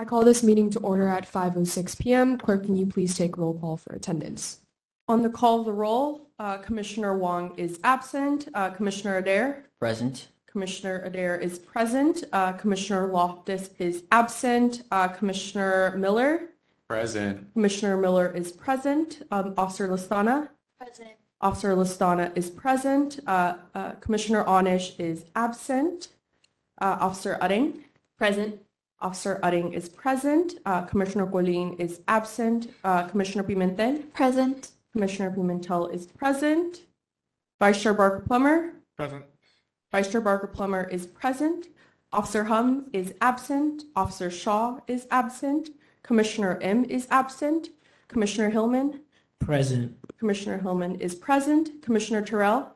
I call this meeting to order at 5:06 PM. Clerk, can you please take roll call for attendance? On the call of the roll, uh, Commissioner Wong is absent. Uh, Commissioner Adair? Present. Commissioner Adair is present. Uh, Commissioner Loftus is absent. Uh, Commissioner Miller? Present. Commissioner Miller is present. Um, Officer Listana? Present. Officer Listana is present. Uh, uh, Commissioner Onish is absent. Uh, Officer Utting? Present. Officer Utting is present. Uh, Commissioner Golin is absent. Uh, Commissioner Pimentel? Present. Commissioner Pimentel is present. Vice Chair Barker Plummer? Present. Vice Chair Barker Plummer is present. Officer Hum is absent. Officer Shaw is absent. Commissioner M is absent. Commissioner Hillman? Present. Commissioner Hillman is present. Commissioner Terrell?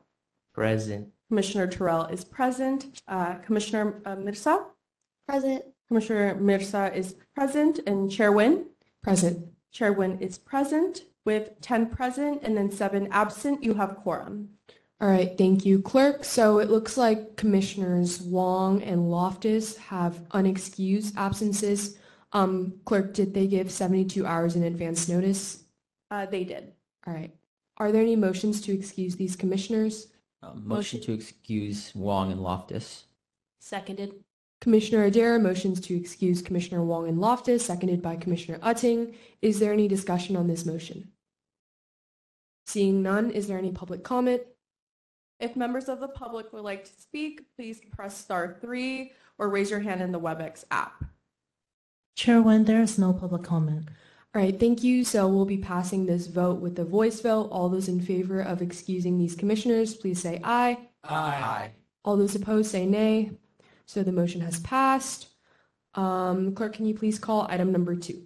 Present. Commissioner Terrell is present. Uh, Commissioner uh, Mirza? Present. Commissioner Mirza is present. And Chair Wynn? Present. Chair Wynn is present. With 10 present and then 7 absent, you have quorum. All right, thank you, Clerk. So it looks like Commissioners Wong and Loftus have unexcused absences. Um, Clerk, did they give 72 hours in advance notice? Uh, They did. All right. Are there any motions to excuse these commissioners? Uh, motion to excuse Wong and Loftus. Seconded. Commissioner Adair motions to excuse Commissioner Wong and Loftus, seconded by Commissioner Utting. Is there any discussion on this motion? Seeing none, is there any public comment? If members of the public would like to speak, please press star three or raise your hand in the WebEx app. Chair Wen, there is no public comment. All right, thank you. So we'll be passing this vote with a voice vote. All those in favor of excusing these commissioners, please say aye. Aye. All those opposed say nay. So the motion has passed. Um, clerk, can you please call item number two?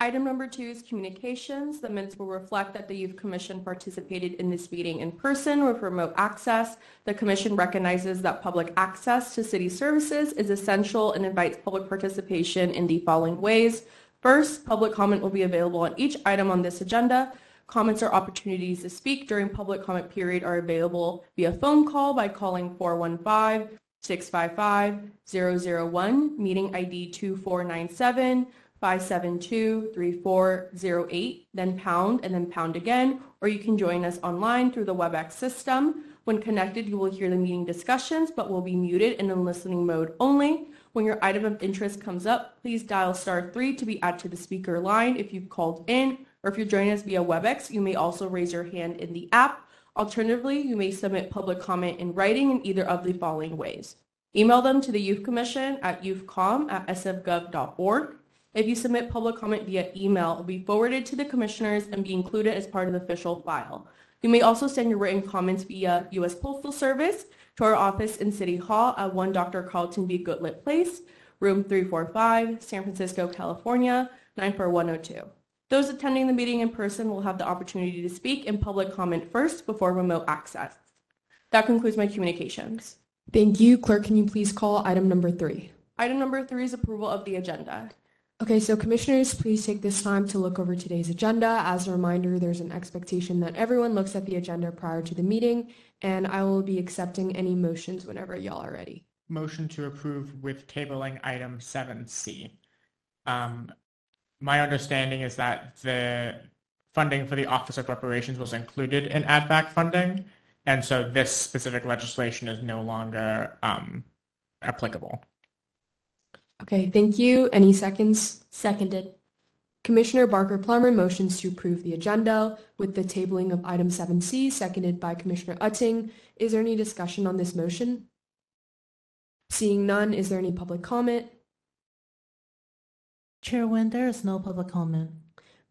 Item number two is communications. The minutes will reflect that the Youth Commission participated in this meeting in person with remote access. The commission recognizes that public access to city services is essential and invites public participation in the following ways. First, public comment will be available on each item on this agenda. Comments or opportunities to speak during public comment period are available via phone call by calling 415 655-001, meeting ID 2497 572-3408, then pound and then pound again, or you can join us online through the WebEx system. When connected, you will hear the meeting discussions, but will be muted and in listening mode only. When your item of interest comes up, please dial star 3 to be added to the speaker line if you've called in, or if you're joining us via WebEx, you may also raise your hand in the app. Alternatively, you may submit public comment in writing in either of the following ways. Email them to the Youth Commission at youthcom at sfgov.org. If you submit public comment via email, it will be forwarded to the commissioners and be included as part of the official file. You may also send your written comments via U.S. Postal Service to our office in City Hall at 1 Dr. Carlton B. Goodlett Place, room 345, San Francisco, California, 94102. Those attending the meeting in person will have the opportunity to speak and public comment first before remote access. That concludes my communications. Thank you. Clerk, can you please call item number three? Item number three is approval of the agenda. Okay, so commissioners, please take this time to look over today's agenda. As a reminder, there's an expectation that everyone looks at the agenda prior to the meeting, and I will be accepting any motions whenever y'all are ready. Motion to approve with tabling item 7C. Um, my understanding is that the funding for the Office of Reparations was included in add-back funding, and so this specific legislation is no longer um, applicable. Okay, thank you. Any seconds? Seconded. Commissioner Barker Plummer motions to approve the agenda with the tabling of item 7C, seconded by Commissioner Utting. Is there any discussion on this motion? Seeing none, is there any public comment? Chair Wen, there is no public comment.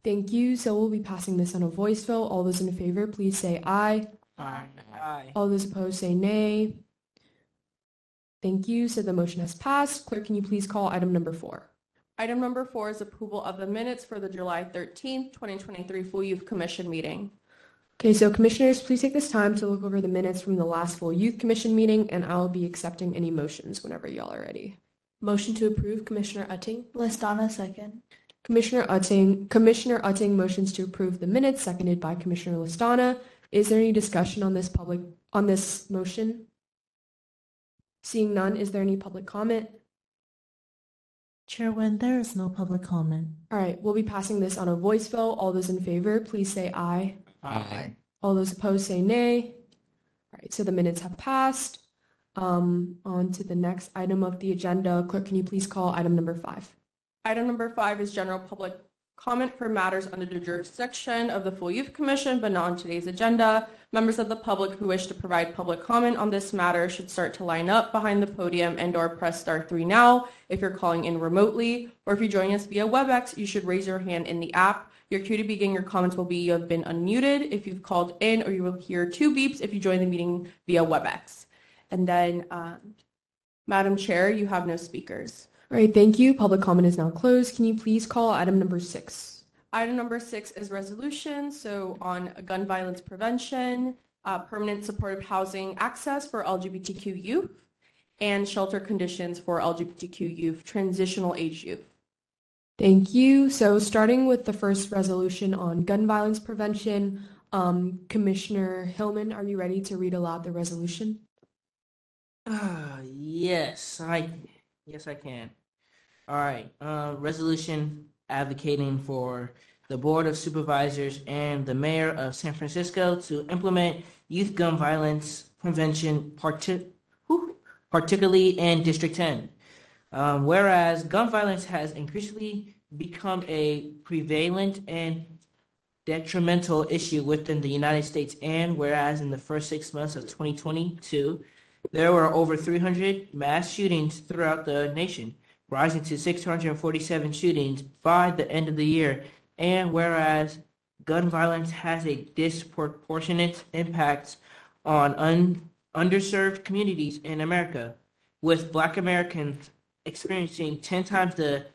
Thank you. So we'll be passing this on a voice vote. All those in favor, please say aye. aye. Aye. All those opposed say nay. Thank you. So the motion has passed. Clerk, can you please call item number four? Item number four is approval of the minutes for the July 13th, 2023 Full Youth Commission meeting. Okay, so commissioners, please take this time to look over the minutes from the last full youth commission meeting, and I'll be accepting any motions whenever y'all are ready. Motion to approve, Commissioner Utting. Listana, second. Commissioner Utting, Commissioner Utting motions to approve the minutes, seconded by Commissioner Listana. Is there any discussion on this public, on this motion? Seeing none, is there any public comment? Chair, when there is no public comment. All right, we'll be passing this on a voice vote. All those in favor, please say aye. Aye. All those opposed say nay. All right, so the minutes have passed. Um, on to the next item of the agenda. Clerk, can you please call item number five? Item number five is general public comment for matters under the jurisdiction of the Full Youth Commission, but not on today's agenda. Members of the public who wish to provide public comment on this matter should start to line up behind the podium and or press star three now if you're calling in remotely, or if you're joining us via WebEx, you should raise your hand in the app. Your cue to begin your comments will be you have been unmuted if you've called in, or you will hear two beeps if you join the meeting via WebEx. And then, um, Madam Chair, you have no speakers. All right, thank you. Public comment is now closed. Can you please call item number six? Item number six is resolution, so on gun violence prevention, uh, permanent supportive housing access for LGBTQ youth, and shelter conditions for LGBTQ youth, transitional age youth. Thank you. So starting with the first resolution on gun violence prevention, um, Commissioner Hillman, are you ready to read aloud the resolution? Ah, yes, I yes I can. All right. Uh, resolution advocating for the Board of Supervisors and the Mayor of San Francisco to implement youth gun violence prevention, whew, particularly in District 10. Um, whereas gun violence has increasingly become a prevalent and detrimental issue within the United States, and whereas in the first six months of 2022, there were over 300 mass shootings throughout the nation, rising to 647 shootings by the end of the year. And whereas gun violence has a disproportionate impact on un- underserved communities in America, with Black Americans experiencing 10 times the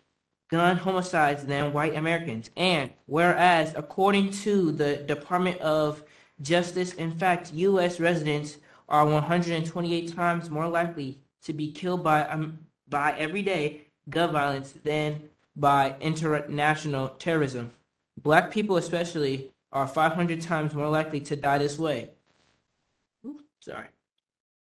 gun homicides than white Americans. And whereas, according to the Department of Justice, in fact, U.S. residents are 128 times more likely to be killed by um, by everyday gun violence than by international terrorism. Black people, especially, are 500 times more likely to die this way. Ooh, sorry.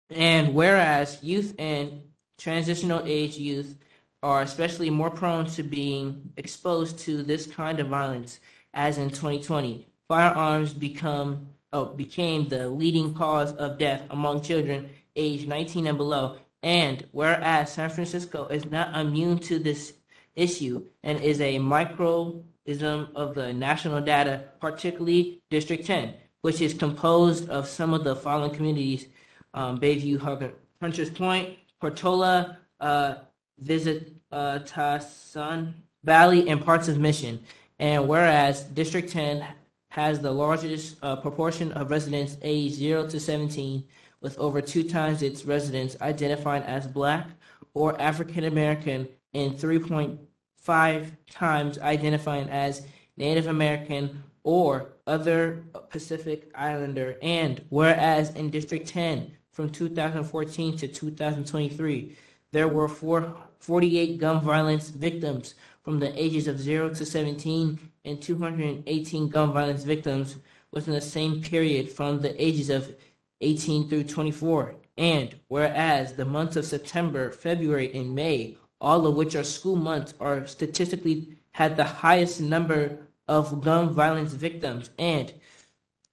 And whereas youth and transitional age youth are especially more prone to being exposed to this kind of violence, as in 2020, firearms become oh, became the leading cause of death among children aged 19 and below. And whereas San Francisco is not immune to this issue and is a microism of the national data, particularly District 10, which is composed of some of the following communities um, Bayview, Hugger, Hunter's Point, Portola, uh, Visit uh, Valley, and parts of Mission. And whereas District 10 has the largest uh, proportion of residents aged 0 to 17, with over two times its residents identified as Black or African American, and 3.5 times identifying as Native American or other Pacific Islander. And whereas in District 10, from 2014 to 2023, there were four, 48 gun violence victims from the ages of 0 to 17 and 218 gun violence victims within the same period from the ages of 18 through 24. And whereas the months of September, February, and May, all of which are school months, are statistically had the highest number of gun violence victims. And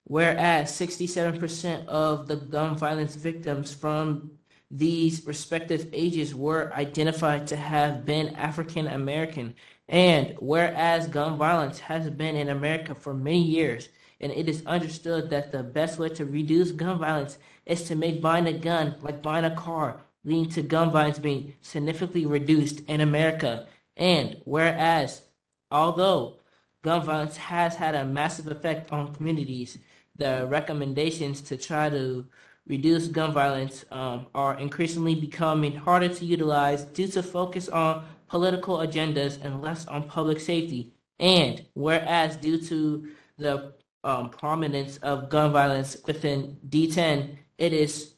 whereas 67% of the gun violence victims from these respective ages were identified to have been African American. And whereas gun violence has been in America for many years, and it is understood that the best way to reduce gun violence is to make buying a gun like buying a car, leading to gun violence being significantly reduced in America. And whereas, although gun violence has had a massive effect on communities, the recommendations to try to reduce gun violence um, are increasingly becoming harder to utilize due to focus on political agendas and less on public safety. And whereas due to the um, prominence of gun violence within D10, it is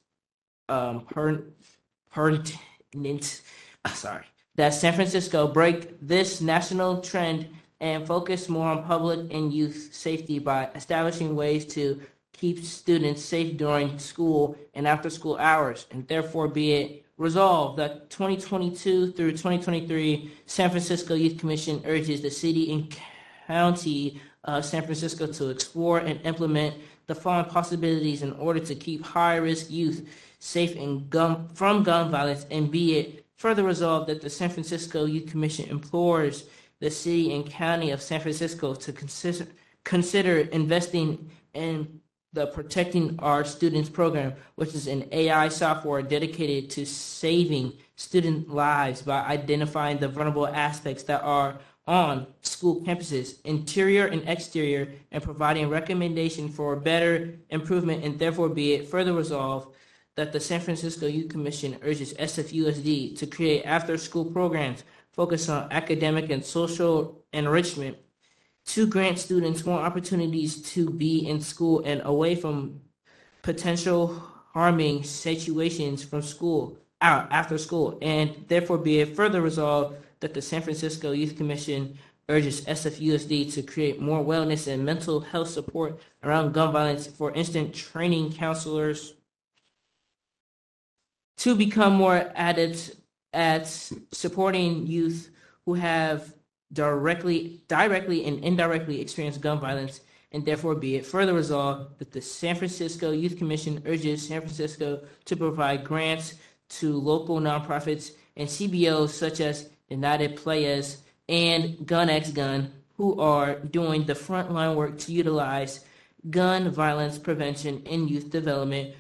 um, per- pertinent, sorry, that San Francisco break this national trend and focus more on public and youth safety by establishing ways to keep students safe during school and after school hours, and therefore be it resolved that 2022 through 2023 San Francisco Youth Commission urges the city and county of San Francisco to explore and implement the following possibilities in order to keep high-risk youth safe gun, from gun violence and be it further resolved that the San Francisco Youth Commission implores the city and county of San Francisco to consider consider investing in the Protecting Our Students program, which is an AI software dedicated to saving student lives by identifying the vulnerable aspects that are on school campuses, interior and exterior, and providing recommendation for better improvement and therefore be it further resolved that the San Francisco Youth Commission urges SFUSD to create after-school programs focused on academic and social enrichment to grant students more opportunities to be in school and away from potential harming situations from school out after school and therefore be it further resolved that the San Francisco Youth Commission urges SFUSD to create more wellness and mental health support around gun violence. For instance training counselors to become more adept at supporting youth who have directly, directly and indirectly experience gun violence, and therefore be it further resolved that the San Francisco Youth Commission urges San Francisco to provide grants to local nonprofits and CBOs such as United Players and Gun X Gun, who are doing the frontline work to utilize gun violence prevention and youth development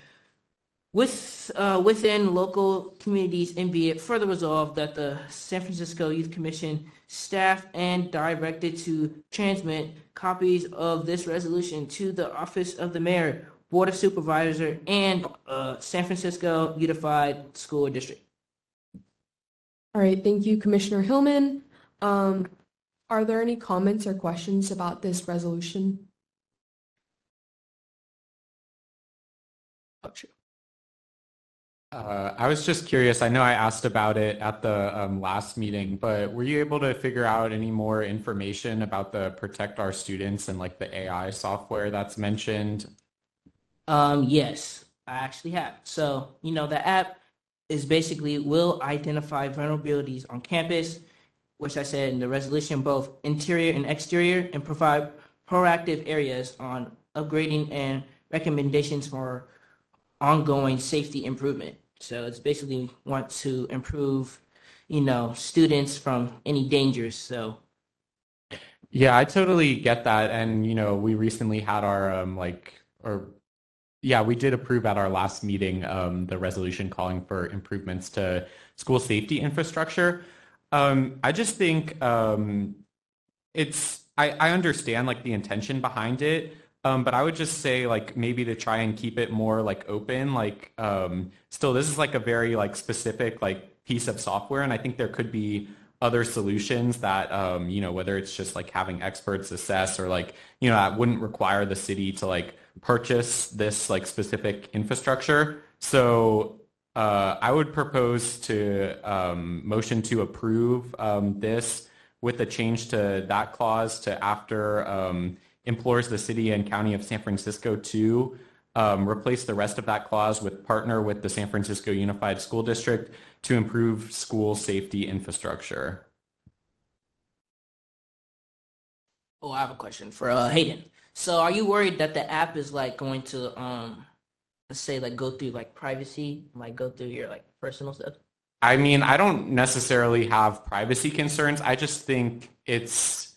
with uh, within local communities and be it further resolved that the San Francisco Youth Commission staff and directed to transmit copies of this resolution to the office of the mayor, board of supervisor, and uh, San Francisco Unified School District. All right, thank you, Commissioner Hillman. Um, are there any comments or questions about this resolution? Oh, sure. Uh, I was just curious. I know I asked about it at the um, last meeting, but were you able to figure out any more information about the Protect Our Students and like the AI software that's mentioned? Um, yes, I actually have. So, you know, the app is basically will identify vulnerabilities on campus, which I said in the resolution, both interior and exterior, and provide proactive areas on upgrading and recommendations for ongoing safety improvement. So it's basically want to improve, you know, students from any dangers. So Yeah, I totally get that. And, you know, we recently had our um, like, or yeah, we did approve at our last meeting um, the resolution calling for improvements to school safety infrastructure. Um, I just think um, it's, I, I understand like the intention behind it, um, but I would just say like maybe to try and keep it more like open, like um, still this is like a very like specific like piece of software, and I think there could be other solutions that um, you know whether it's just like having experts assess or like you know that wouldn't require the city to like purchase this like specific infrastructure. So uh, I would propose to um, motion to approve um, this with a change to that clause to after um, implores the city and county of San Francisco to um, replace the rest of that clause with partner with the San Francisco Unified School District to improve school safety infrastructure. Oh, I have a question for uh, Hayden. So are you worried that the app is like going to um let's say like go through like privacy, like go through your like personal stuff? I mean, I don't necessarily have privacy concerns. I just think it's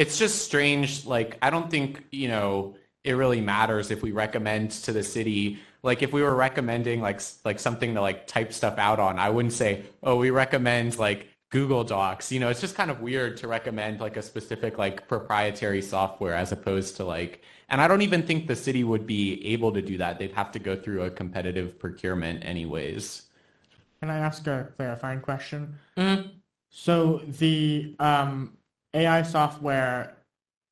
it's just strange. Like, I don't think, you know, it really matters if we recommend to the city like if we were recommending like like something to like type stuff out on i wouldn't say oh we recommend like google docs you know it's just kind of weird to recommend like a specific like proprietary software as opposed to like and i don't even think the city would be able to do that they'd have to go through a competitive procurement anyways Can I ask a clarifying question? Mhm. So the um, AI software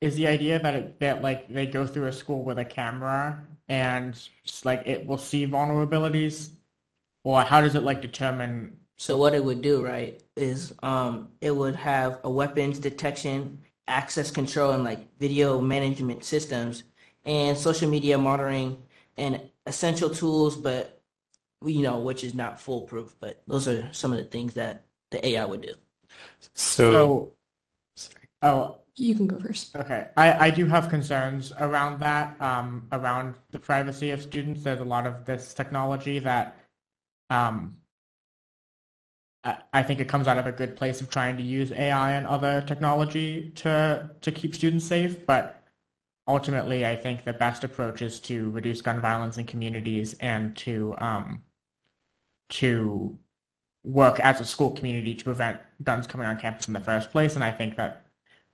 is the idea that it that like they go through a school with a camera and just, like it will see vulnerabilities, or how does it like determine? So what it would do, right, is um it would have a weapons detection, access control, and like video management systems, and social media monitoring, and essential tools. But you know, which is not foolproof, but those are some of the things that the AI would do. So, So, oh, You can go first. Okay, I, I do have concerns around that, um, around the privacy of students. There's a lot of this technology that, um, I, I think it comes out of a good place of trying to use AI and other technology to to keep students safe, but ultimately, I think the best approach is to reduce gun violence in communities and to um, to work as a school community to prevent guns coming on campus in the first place. And I think that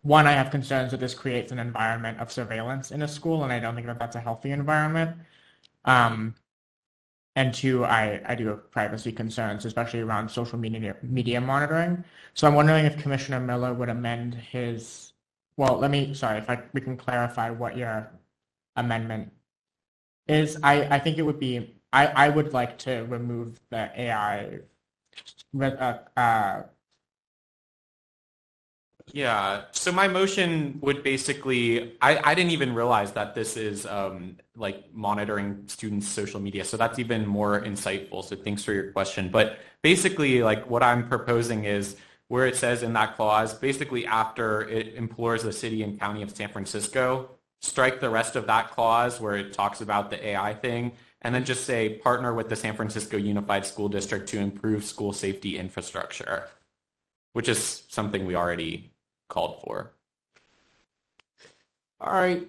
one, I have concerns that this creates an environment of surveillance in a school, and I don't think that that's a healthy environment. Um, and two, I, I do have privacy concerns, especially around social media media monitoring. So I'm wondering if Commissioner Miller would amend his. Well, let me. Sorry, if I we can clarify what your amendment is. I I think it would be. I I would like to remove the AI. Uh, uh, Yeah, so my motion would basically, I, I didn't even realize that this is um, like monitoring students' social media. So that's even more insightful. So thanks for your question. But basically, like what I'm proposing is where it says in that clause, basically after it implores the city and county of San Francisco, strike the rest of that clause where it talks about the AI thing, and then just say partner with the San Francisco Unified School District to improve school safety infrastructure, which is something we already called for. All right.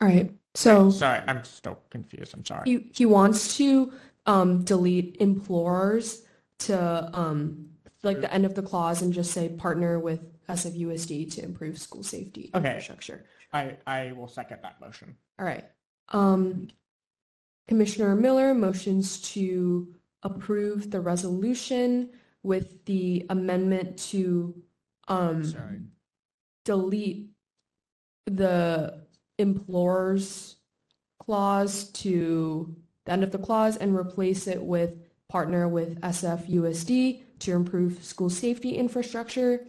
All right. So sorry, I'm still confused. I'm sorry. he he wants to um, delete implorers to um, like the end of the clause and just say partner with SFUSD to improve school safety Okay. infrastructure. I, I will second that motion. All right. Um, Commissioner Miller motions to approve the resolution with the amendment to um, Sorry. delete the implores clause to the end of the clause and replace it with partner with SFUSD to improve school safety infrastructure,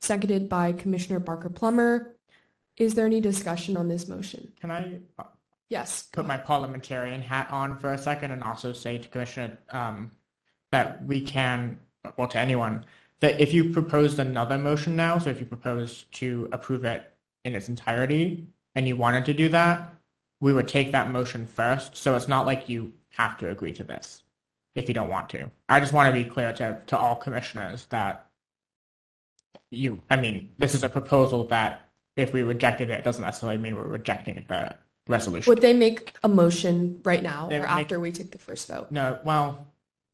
seconded by Commissioner Barker Plummer. Is there any discussion on this motion? Can I uh, Yes. put my parliamentarian hat on for a second and also say to Commissioner um, that we can, well, to anyone, that if you proposed another motion now, so if you propose to approve it in its entirety and you wanted to do that, we would take that motion first. So it's not like you have to agree to this if you don't want to. I just want to be clear to, to all commissioners that you, I mean, this is a proposal that if we rejected it, it doesn't necessarily mean we're rejecting the resolution. Would they make a motion right now They or would make- after we take the first vote? No, well,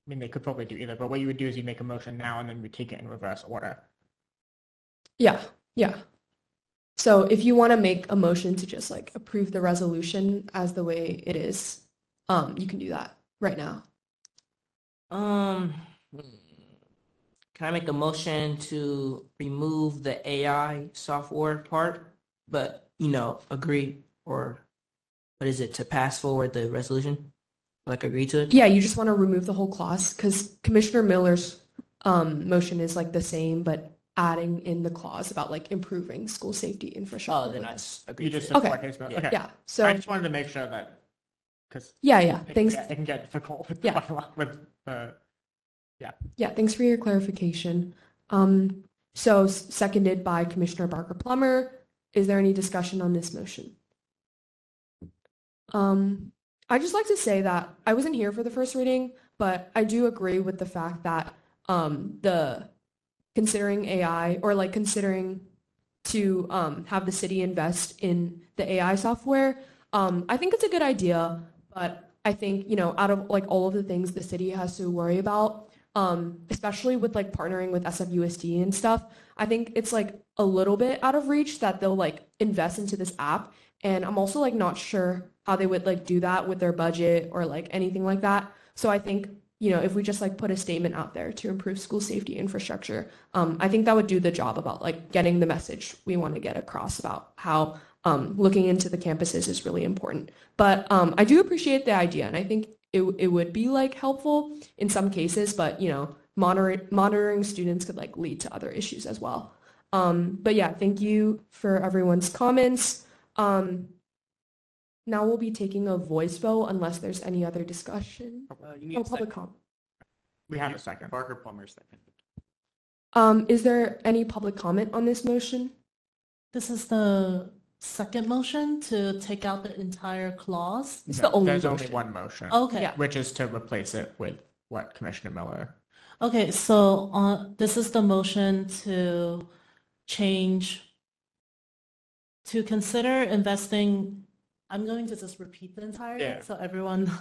I mean, they could probably do either, but what you would do is you make a motion now and then we take it in reverse order. Yeah, yeah. So if you want to make a motion to just like approve the resolution as the way it is, um, you can do that right now. Um, can I make a motion to remove the AI software part, but, you know, agree or what is it, to pass forward the resolution? Like agree to it? Yeah, you just want to remove the whole clause because Commissioner Miller's um, motion is like the same, but adding in the clause about like improving school safety infrastructure. Oh, then with I this. agree You to just it. Okay. support his motion. Yeah. Okay. Yeah, so I just wanted to make sure that, because yeah, yeah, it, thanks. can get- it can get difficult with, Yeah. with uh, Yeah, Yeah. thanks for your clarification. Um, so seconded by Commissioner Barker Plummer. Is there any discussion on this motion? Um, I just like to say that I wasn't here for the first reading, but I do agree with the fact that um, the considering AI or like considering to um, have the city invest in the AI software, um, I think it's a good idea. But I think you know, out of like all of the things the city has to worry about, um, especially with like partnering with SFUSD and stuff, I think it's like a little bit out of reach that they'll like invest into this app. And I'm also like not sure how they would like do that with their budget or like anything like that. So I think, you know, if we just like put a statement out there to improve school safety infrastructure, um, I think that would do the job about like getting the message we want to get across about how um, looking into the campuses is really important. But um, I do appreciate the idea, and I think it, it would be like helpful in some cases, but you know, monitor, monitoring students could like lead to other issues as well. Um, but yeah, thank you for everyone's comments. Um, Now we'll be taking a voice vote unless there's any other discussion. Uh, you need Oh, a public second. comment. We have a second. Barker Plummer second. Um, is there any public comment on this motion? This is the second motion to take out the entire clause. It's No, the only There's only one motion, Okay. Yeah. which is to replace it with what Commissioner Miller. Okay, so uh, this is the motion to change to consider investing. I'm going to just repeat the entire Yeah. so everyone.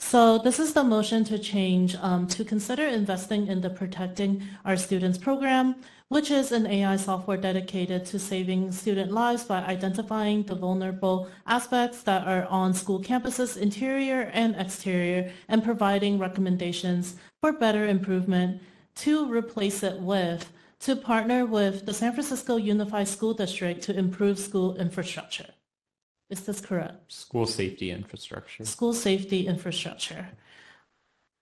So this is the motion to change um, to consider investing in the Protecting Our Students program, which is an AI software dedicated to saving student lives by identifying the vulnerable aspects that are on school campuses, interior and exterior, and providing recommendations for better improvement to replace it with, to partner with the San Francisco Unified School District to improve school infrastructure. Is this correct? School safety infrastructure. School safety infrastructure.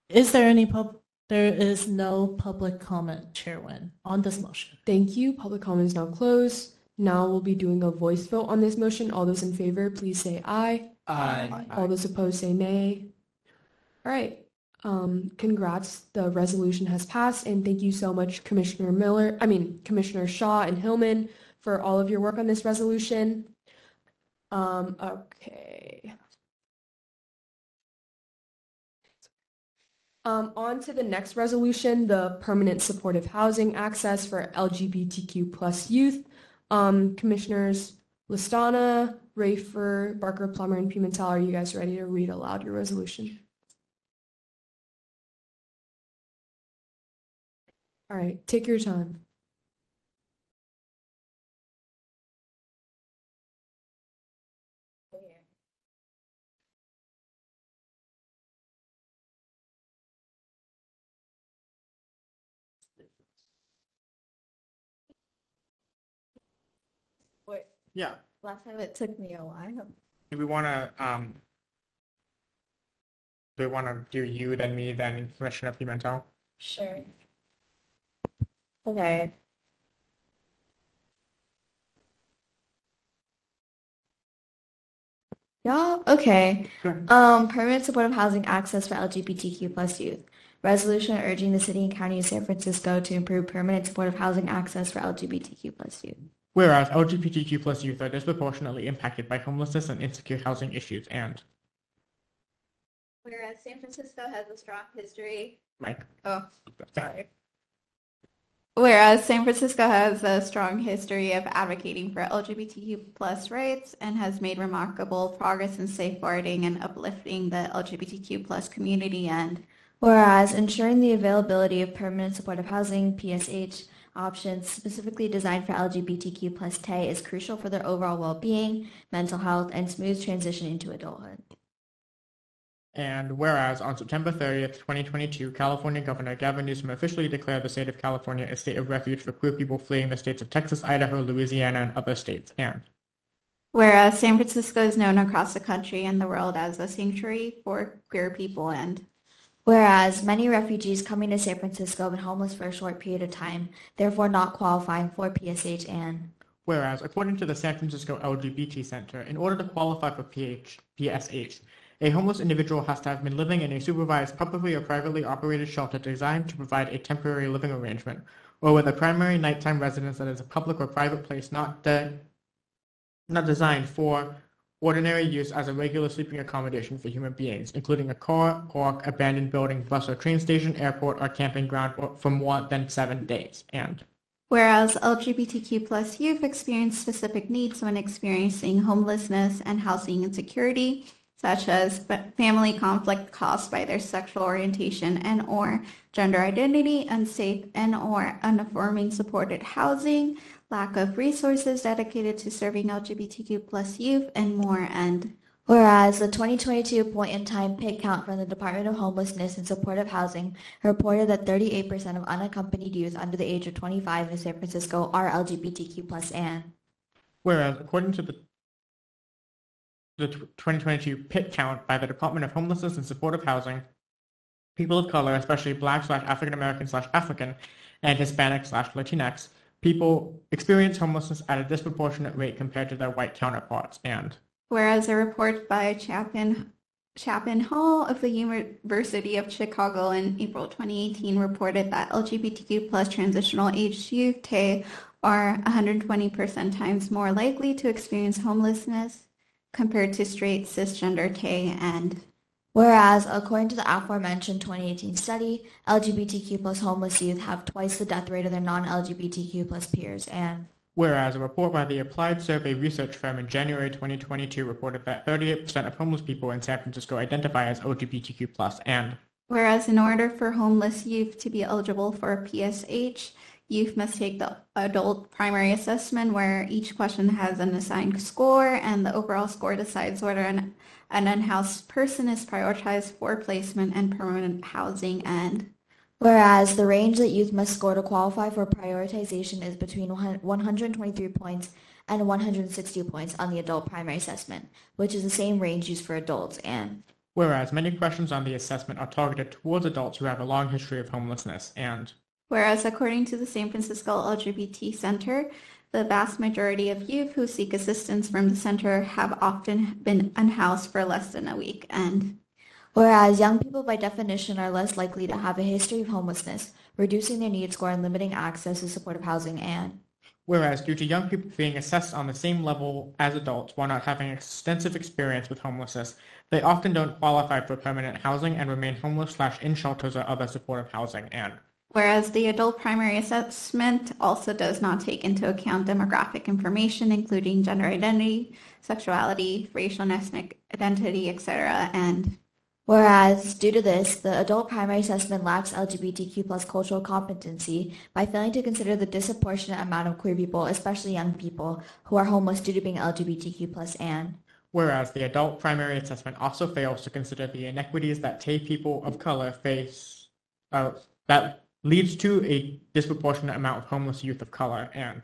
Is there any pub, there is no public comment, Chairman, on this motion. Thank you. Public comment is now closed. Now we'll be doing a voice vote on this motion. All those in favor, please say aye. Aye. All those opposed say nay. All right. Um, congrats. The resolution has passed and thank you so much, Commissioner Miller, I mean, Commissioner Shaw and Hillman for all of your work on this resolution. Um, okay. Um, on to the next resolution, the permanent supportive housing access for LGBTQ plus youth. Um, Commissioners Listana, Rafer, Barker, Plummer, and Pimentel, are you guys ready to read aloud your resolution? All right, take your time. Yeah. Last time it took me a while. Do we want to, um, do we want to do you, then me, then Commissioner Pimentel? Sure. Okay. Yeah, okay. Sure. Um, permanent supportive housing access for LGBTQ plus youth. Resolution urging the city and county of San Francisco to improve permanent supportive housing access for LGBTQ plus youth. Whereas LGBTQ plus youth are disproportionately impacted by homelessness and insecure housing issues and, Whereas San Francisco has a strong history. Mike. Oh, sorry. Whereas San Francisco has a strong history of advocating for LGBTQ plus rights and has made remarkable progress in safeguarding and uplifting the LGBTQ plus community and Whereas ensuring the availability of permanent supportive housing, PSH, options specifically designed for LGBTQ plus TE is crucial for their overall well-being, mental health, and smooth transition into adulthood. And whereas on September 30th, 2022, California Governor Gavin Newsom officially declared the state of California a state of refuge for queer people fleeing the states of Texas, Idaho, Louisiana, and other states. And whereas San Francisco is known across the country and the world as a sanctuary for queer people and Whereas many refugees coming to San Francisco have been homeless for a short period of time, therefore not qualifying for PSH and whereas, according to the San Francisco LGBT Center, in order to qualify for PH, PSH, a homeless individual has to have been living in a supervised publicly or privately operated shelter designed to provide a temporary living arrangement, or with a primary nighttime residence that is a public or private place not de- not designed for ordinary use as a regular sleeping accommodation for human beings, including a car, park, abandoned building, bus or train station, airport, or camping ground for more than seven days. And Whereas LGBTQ plus youth experience specific needs when experiencing homelessness and housing insecurity, such as family conflict caused by their sexual orientation and or gender identity, unsafe and or unaffirming supported housing, lack of resources dedicated to serving LGBTQ plus youth, and more. And Whereas the 2022 point in time PIT count from the Department of Homelessness and Supportive Housing reported that 38% of unaccompanied youth under the age of 25 in San Francisco are LGBTQ plus and Whereas, according to the the 2022 PIT count by the Department of Homelessness and Supportive Housing, people of color, especially Black slash African American slash African and Hispanic slash Latinx, people experience homelessness at a disproportionate rate compared to their white counterparts. And Whereas a report by Chapin, Chapin Hall of the University of Chicago in April 2018 reported that LGBTQ plus transitional age youth are 120% times more likely to experience homelessness compared to straight cisgender K and. Whereas, according to the aforementioned 2018 study, LGBTQ plus homeless youth have twice the death rate of their non-LGBTQ plus peers, and. Whereas a report by the Applied Survey research firm in January 2022 reported that 38% of homeless people in San Francisco identify as LGBTQ+, and. Whereas in order for homeless youth to be eligible for a PSH, youth must take the adult primary assessment where each question has an assigned score and the overall score decides whether an, an unhoused person is prioritized for placement and permanent housing and Whereas the range that youth must score to qualify for prioritization is between 123 points and 160 points on the adult primary assessment, which is the same range used for adults, and whereas many questions on the assessment are targeted towards adults who have a long history of homelessness, and Whereas according to the San Francisco LGBT Center, the vast majority of youth who seek assistance from the center have often been unhoused for less than a week, and Whereas young people by definition are less likely to have a history of homelessness, reducing their need score and limiting access to supportive housing and Whereas due to young people being assessed on the same level as adults while not having extensive experience with homelessness, they often don't qualify for permanent housing and remain homeless slash in shelters or other supportive housing and Whereas the adult primary assessment also does not take into account demographic information, including gender identity, sexuality, racial and ethnic identity, etc. And Whereas, due to this, the adult primary assessment lacks LGBTQ plus cultural competency by failing to consider the disproportionate amount of queer people, especially young people, who are homeless due to being LGBTQ plus and Whereas the adult primary assessment also fails to consider the inequities that TAY people of color face, uh, that leads to a disproportionate amount of homeless youth of color and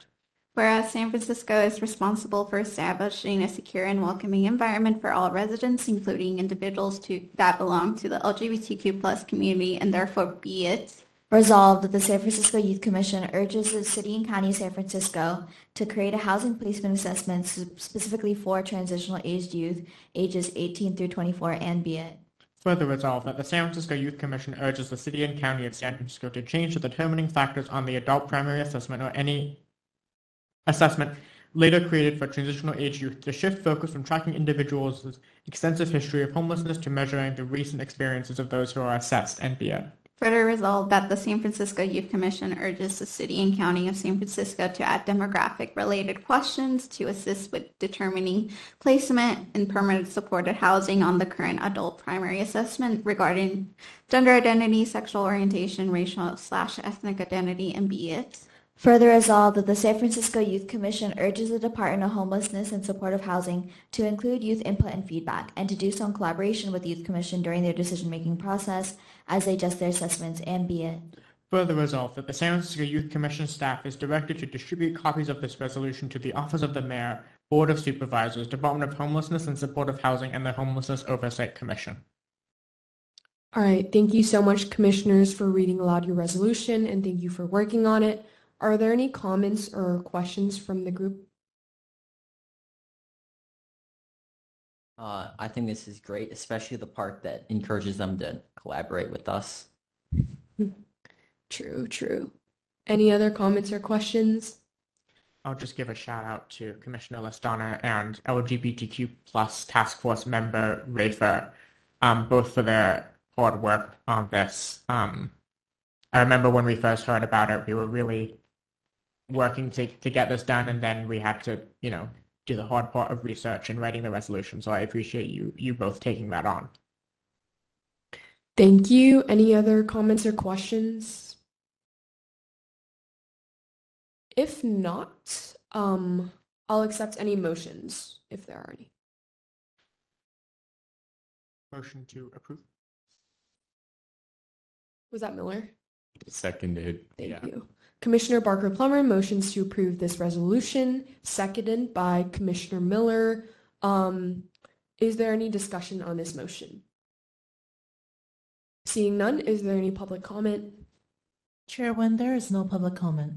Whereas San Francisco is responsible for establishing a secure and welcoming environment for all residents, including individuals to, that belong to the LGBTQ plus community, and therefore be it Resolved that the San Francisco Youth Commission urges the City and County of San Francisco to create a housing placement assessment specifically for transitional aged youth ages 18 through 24 and be it. Further resolved that the San Francisco Youth Commission urges the City and County of San Francisco to change the determining factors on the adult primary assessment or any assessment later created for transitional age youth to shift focus from tracking individuals' extensive history of homelessness to measuring the recent experiences of those who are assessed and it. Further resolved that the San Francisco Youth Commission urges the City and County of San Francisco to add demographic-related questions to assist with determining placement in permanent supported housing on the current adult primary assessment regarding gender identity, sexual orientation, racial slash ethnic identity, and be it. Further resolved that the San Francisco Youth Commission urges the Department of Homelessness and Supportive Housing to include youth input and feedback, and to do so in collaboration with the Youth Commission during their decision-making process as they adjust their assessments, and be it. Further resolved that the San Francisco Youth Commission staff is directed to distribute copies of this resolution to the Office of the Mayor, Board of Supervisors, Department of Homelessness and Supportive Housing, and the Homelessness Oversight Commission. All right, thank you so much, commissioners, for reading aloud your resolution, and thank you for working on it. Are there any comments or questions from the group? Uh, I think this is great, especially the part that encourages them to collaborate with us. True, true. Any other comments or questions? I'll just give a shout out to Commissioner Listana and LGBTQ plus task force member Rafer, um, both for their hard work on this. Um, I remember when we first heard about it, we were really working to, to get this done, and then we had to, you know, do the hard part of research and writing the resolution. So I appreciate you you both taking that on. Thank you. Any other comments or questions? If not, um, I'll accept any motions if there are any. Motion to approve. Was that Miller? Seconded. Thank yeah. you. Commissioner Barker Plummer motions to approve this resolution, seconded by Commissioner Miller. Um, is there any discussion on this motion? Seeing none, is there any public comment? Chair, when there is no public comment.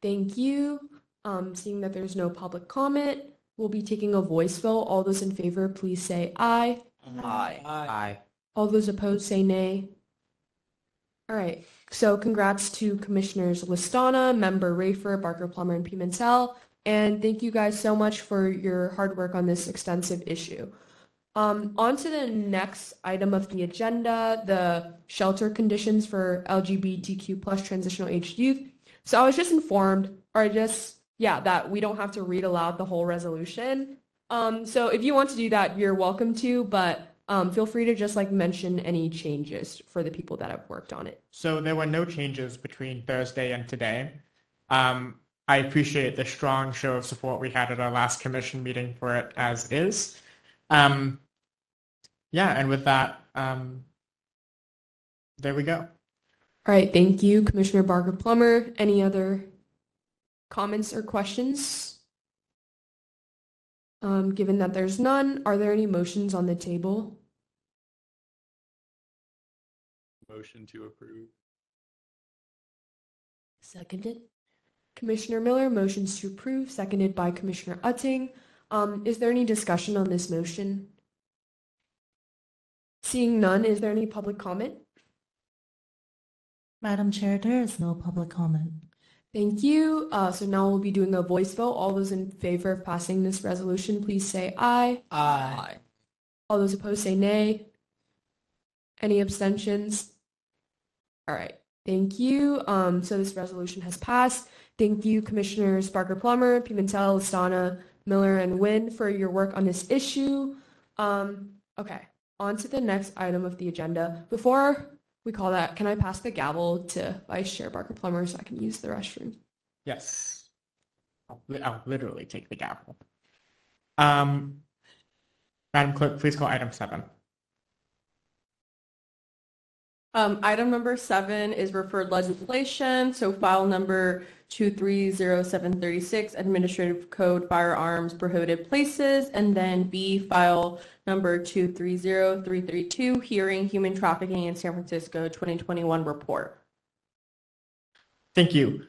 Thank you. Um, seeing that there's no public comment, we'll be taking a voice vote. All those in favor, please say aye. Aye. Aye. All those opposed, say nay. All right. So congrats to Commissioners Listana, Member Rafer, Barker Plummer, and Pimentel. And thank you guys so much for your hard work on this extensive issue. Um, on to the next item of the agenda, the shelter conditions for LGBTQ plus transitional aged youth. So I was just informed, or just, yeah, that we don't have to read aloud the whole resolution. Um, so if you want to do that, you're welcome to, but um, feel free to just like mention any changes for the people that have worked on it. So there were no changes between Thursday and today. Um, I appreciate the strong show of support we had at our last commission meeting for it as is. Um, yeah, and with that, um, there we go. All right, thank you, Commissioner Barker Plummer. Any other comments or questions? Um, given that there's none, are there any motions on the table? Motion to approve. Seconded. Commissioner Miller motions to approve, seconded by Commissioner Utting. Um, is there any discussion on this motion? Seeing none, is there any public comment? Madam Chair, there is no public comment. Thank you. Uh, so now we'll be doing a voice vote. All those in favor of passing this resolution, please say aye. Aye. All those opposed say nay. Any abstentions? All right. Thank you. Um, so this resolution has passed. Thank you, Commissioners Barker Plummer, Pimentel, Listana, Miller, and Wynn for your work on this issue. Um, okay, on to the next item of the agenda. Before we call that, can I pass the gavel to Vice Chair Barker Plummer so I can use the restroom? Yes. I'll, I'll literally take the gavel. Um, Madam Clerk, please call item seven. Um, item number seven is referred legislation, so file number 230736, Administrative Code Firearms Prohibited Places, and then B, file number 230332, Hearing Human Trafficking in San Francisco 2021 Report. Thank you.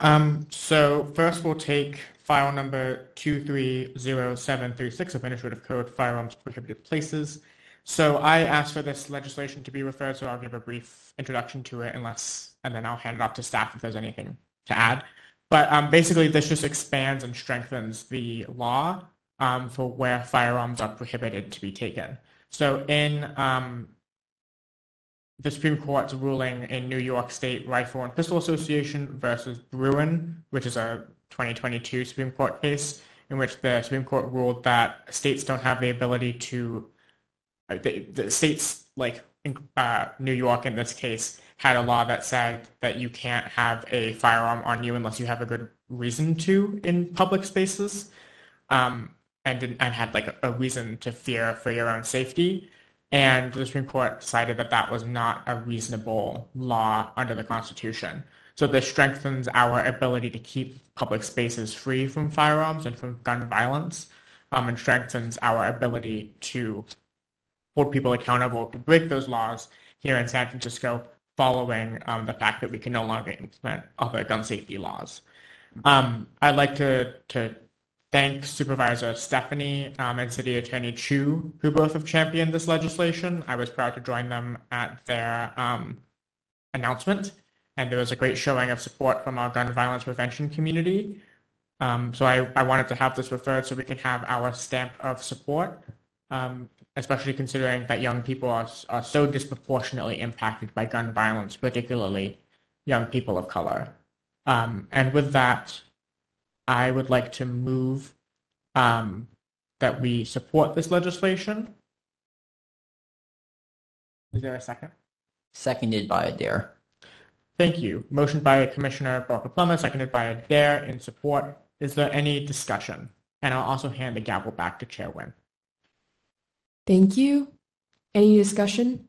Um, so first we'll take file number 230736, Administrative Code Firearms Prohibited Places. So I asked for this legislation to be referred, so I'll give a brief introduction to it unless, and then I'll hand it off to staff if there's anything to add. But um, basically, this just expands and strengthens the law um, for where firearms are prohibited to be taken. So in um, the Supreme Court's ruling in New York State Rifle and Pistol Association versus Bruen, which is a 2022 Supreme Court case in which the Supreme Court ruled that states don't have the ability to, the, the states like uh, New York in this case had a law that said that you can't have a firearm on you unless you have a good reason to in public spaces, um, and and had like a, reason to fear for your own safety. And the Supreme Court decided that that was not a reasonable law under the Constitution. So this strengthens our ability to keep public spaces free from firearms and from gun violence, um, and strengthens our ability to hold people accountable to break those laws here in San Francisco following um, the fact that we can no longer implement other gun safety laws. Um, I'd like to, to thank Supervisor Stefani um, and City Attorney Chiu, who both have championed this legislation. I was proud to join them at their um, announcement, and there was a great showing of support from our gun violence prevention community. Um, so I, I wanted to have this referred so we can have our stamp of support, um, especially considering that young people are, are so disproportionately impacted by gun violence, particularly young people of color. Um, and with that, I would like to move um, that we support this legislation. Is there a second? Seconded by Adair. Thank you. Motion by Commissioner Barker Plummer, seconded by Adair in support. Is there any discussion? And I'll also hand the gavel back to Chair Wynn. Thank you. Any discussion?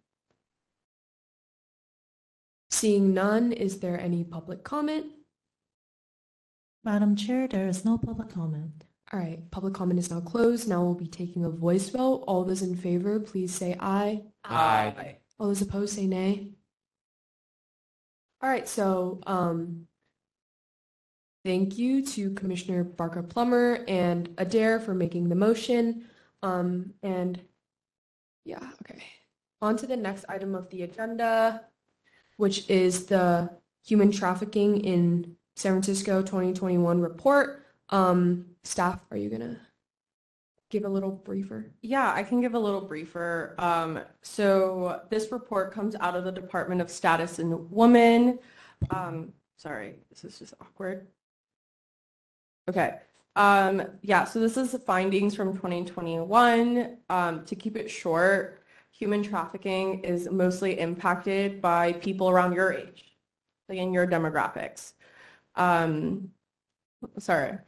Seeing none, is there any public comment? Madam Chair, there is no public comment. All right, public comment is now closed. Now we'll be taking a voice vote. All those in favor, please say aye. Aye. All those opposed, say nay. All right, so um, Thank you to Commissioner Barker Plummer and Adair for making the motion. Um, and yeah, okay. On to the next item of the agenda, which is the Human Trafficking in San Francisco 2021 report. Um, staff, are you gonna give a little briefer? Yeah, I can give a little briefer. Um, so this report comes out of the Department of Status and Women. Um, sorry, this is just awkward. Okay. Um, yeah, so this is the findings from 2021. Um, to keep it short, human trafficking is mostly impacted by people around your age, like in your demographics. Um, sorry.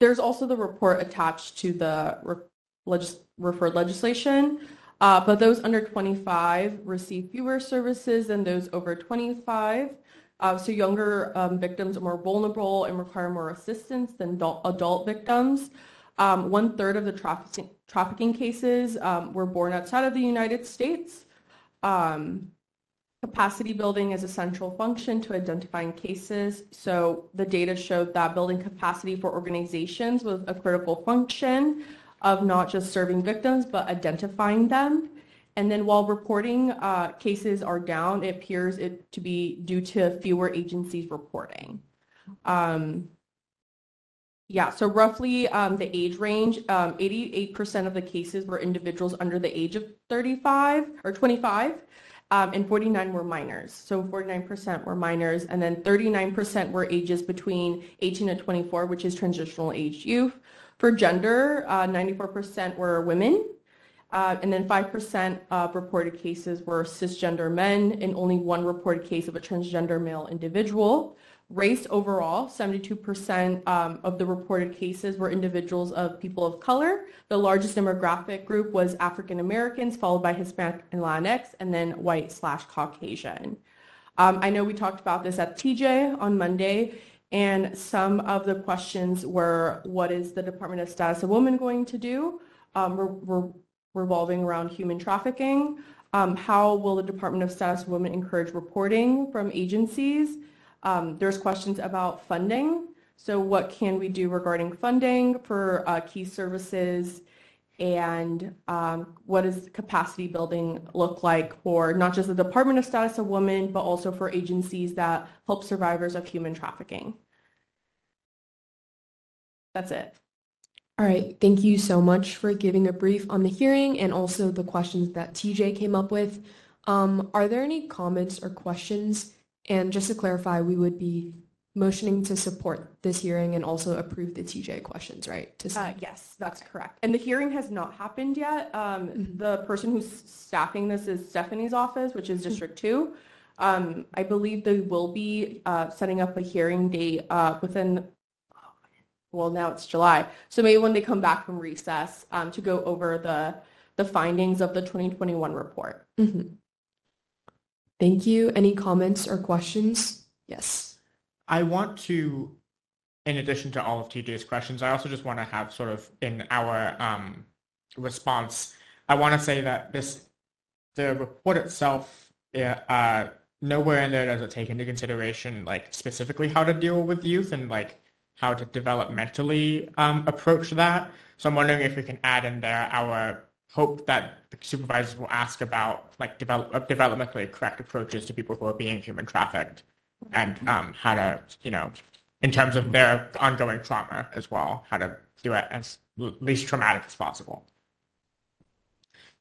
There's also the report attached to the re- legis- referred legislation, uh, but those under 25 receive fewer services than those over 25. Uh, so younger um, victims are more vulnerable and require more assistance than adult, adult victims. Um, one third of the trafficking, trafficking cases um, were born outside of the United States. Um, capacity building is a central function to identifying cases. So the data showed that building capacity for organizations was a critical function of not just serving victims, but identifying them. And then while reporting uh, cases are down, it appears it to be due to fewer agencies reporting. Um, yeah, so roughly um, the age range, um, 88% of the cases were individuals under the age of 35 or 25, um, and 49 were minors. So 49% were minors, and then 39% were ages between 18 and 24, which is transitional age youth. For gender, uh, 94% were women, uh, and then 5% of reported cases were cisgender men, and only one reported case of a transgender male individual. Race overall, 72% um, of the reported cases were individuals of people of color. The largest demographic group was African Americans, followed by Hispanic and Latinx, and then white slash Caucasian. Um, I know we talked about this at TJ on Monday, and some of the questions were, what is the Department of Status of Women going to do? Um, we're, we're revolving around human trafficking. Um, how will the Department of Status of Women encourage reporting from agencies? Um, there's questions about funding. So what can we do regarding funding for uh, key services? And um, what does capacity building look like for not just the Department of Status of Women, but also for agencies that help survivors of human trafficking? That's it. All right, thank you so much for giving a brief on the hearing and also the questions that TJ came up with. Um, are there any comments or questions? And just to clarify, we would be motioning to support this hearing and also approve the TJ questions, right? To Uh, yes, that's correct. And the hearing has not happened yet. Um, The person who's staffing this is Stefani's office, which is District 2. Um, I believe they will be uh, setting up a hearing date uh, within, well, now it's July. So maybe when they come back from recess um, to go over the, the findings of the 2021 report. Mhm. Thank you. Any comments or questions? Yes. I want to, in addition to all of TJ's questions, I also just want to have sort of in our um, response, I want to say that this, the report itself, uh, nowhere in there does it take into consideration like specifically how to deal with youth and like how to developmentally um, approach that. So I'm wondering if we can add in there our hope that the supervisors will ask about like develop, uh, developmentally correct approaches to people who are being human trafficked and um, how to, you know, in terms of their ongoing trauma as well, how to do it as least traumatic as possible.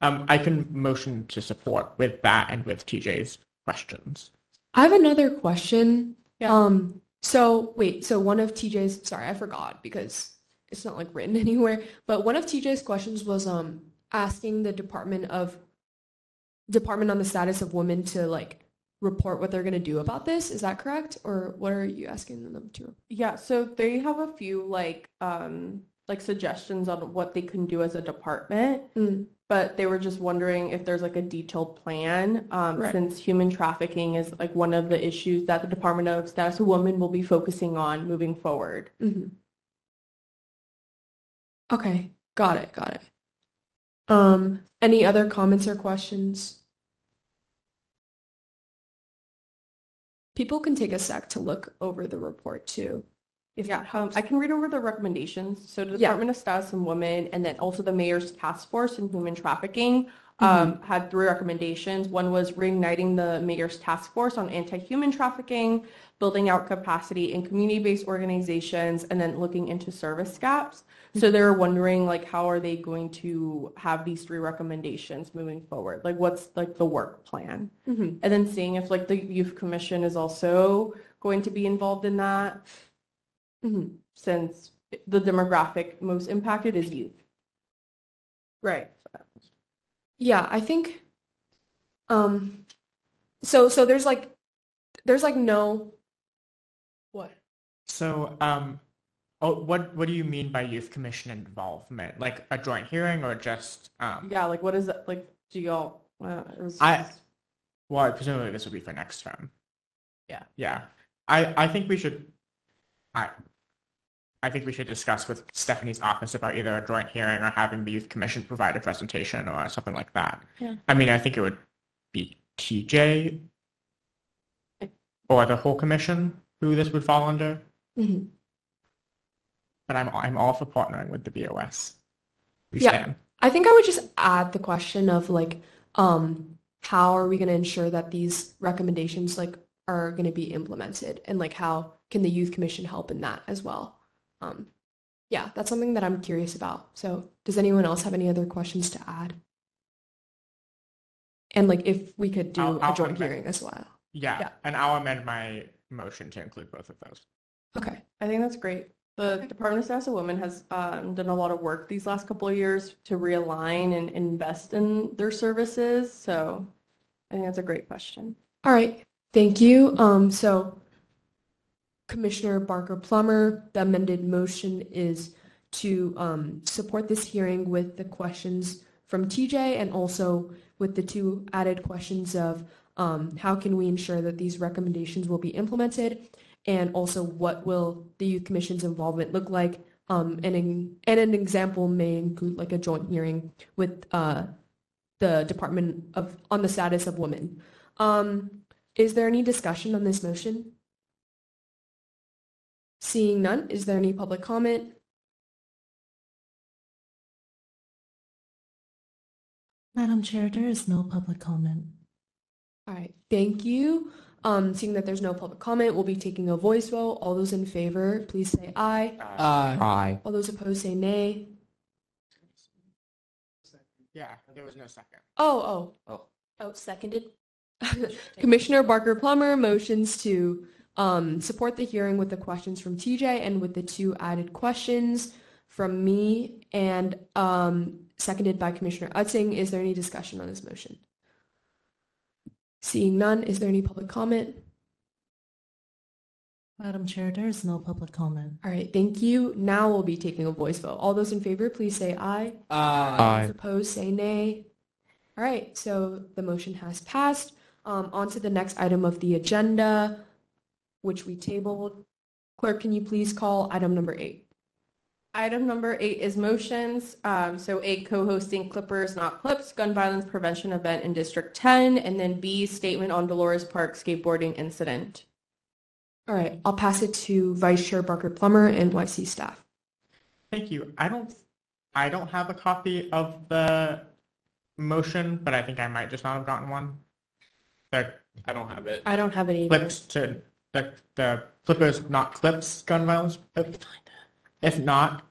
Um, I can motion to support with that and with TJ's questions. I have another question. Yeah. Um, so wait, so one of TJ's, sorry, I forgot because it's not like written anywhere, but one of TJ's questions was um asking the Department of Department on the Status of Women to like report what they're going to do about this. Is that correct? Or what are you asking them to? Yeah, so they have a few like um like suggestions on what they can do as a department, Mm. But they were just wondering if there's like a detailed plan um, Right. since human trafficking is like one of the issues that the Department of Status of Women will be focusing on moving forward. Mhm. Okay, got it, got it. Um, any other comments or questions? People can take a sec to look over the report too. If Yeah, um. I can read over the recommendations. So the Yeah. Department of Status and Women, and then also the Mayor's Task Force in Human Trafficking Mm-hmm. um, had three recommendations. One was reigniting the Mayor's Task Force on anti-human trafficking, building out capacity in community-based organizations, and then looking into service gaps. So they're wondering like, how are they going to have these three recommendations moving forward? Like, what's like the work plan? Mhm. And then seeing if like the Youth Commission is also going to be involved in that Mhm. since the demographic most impacted is youth. Right. Yeah, I think um so so there's like there's like no what? So, um, oh, what what do you mean by youth commission involvement? Like a joint hearing or just um? Yeah, like what is that? Like, do y'all? Uh, it was I- just- Well, presumably this would be for next term. Yeah. Yeah. I I think we should. I. I think we should discuss with Stefani's office about either a joint hearing or having the youth commission provide a presentation or something like that. Yeah. I mean, I think it would be TJ or the whole commission who this would fall under. Mhm. But I'm I'm all for partnering with the BOS. We Yeah. stand. I think I would just add the question of like um how are we going to ensure that these recommendations like are going to be implemented and like how can the youth commission help in that as well? Um yeah, that's something that I'm curious about. So, does anyone else have any other questions to add? And like if we could do I'll- a I'll joint amend. hearing as well. Yeah. Yeah. And I'll amend my motion to include both of those. Okay. I think that's great. The Okay. Department of Status and Women has um, done a lot of work these last couple of years to realign and invest in their services. So I think that's a great question. All right, thank you. Um, so Commissioner Barker Plummer, the amended motion is to um, support this hearing with the questions from TJ and also with the two added questions of um, how can we ensure that these recommendations will be implemented and also what will the youth commission's involvement look like um, and, in, and an example may include like a joint hearing with uh, the Department of on the status of women. Um, is there any discussion on this motion? Seeing none, is there any public comment? Madam Chair, there is no public comment. All right, thank you. Um, seeing that there's no public comment, we'll be taking a voice vote. All those in favor, please say aye. Uh, Aye. All those opposed say nay. Yeah, there was no second. Oh, oh, Oh. oh, seconded. Commissioner Barker Plummer motions to um, support the hearing with the questions from TJ and with the two added questions from me and um, seconded by Commissioner Utting. Is there any discussion on this motion? Seeing none, is there any public comment? Madam Chair, there is no public comment. All right, thank you. Now we'll be taking a voice vote. All those in favor, please say aye. uh, Aye. Those opposed, say nay. All right, so the motion has passed. Um, on to the next item of the agenda, which we tabled. Clerk, can you please call item number eight? Item number eight is motions. Um, so A, co-hosting Clippers Not Clips gun violence prevention event in District 10, and then B, statement on Dolores Park skateboarding incident. All right, I'll pass it to Vice Chair Barker Plummer and YC staff. Thank you. I don't, I don't have a copy of the motion, but I think I might just not have gotten one. The, I don't have it. I don't have it either. Clips to, the, the Clippers, not clips, gun violence. If not,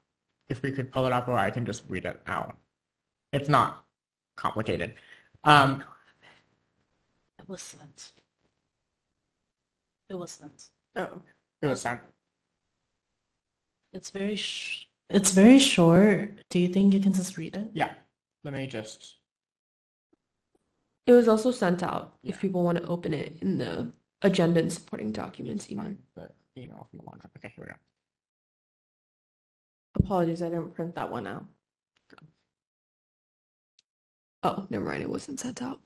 if we could pull it up or I can just read it out. It's not complicated. Um, It was sent. It was sent. Oh, it was sent. It's very sh- it's very short. Do you think you can just read it? Yeah. Let me just, It was also sent out if people want to open it in the agenda and supporting documents email. find the email from the one. Okay, here we go. apologies, I didn't print that one out. Oh, never mind, it wasn't sent out.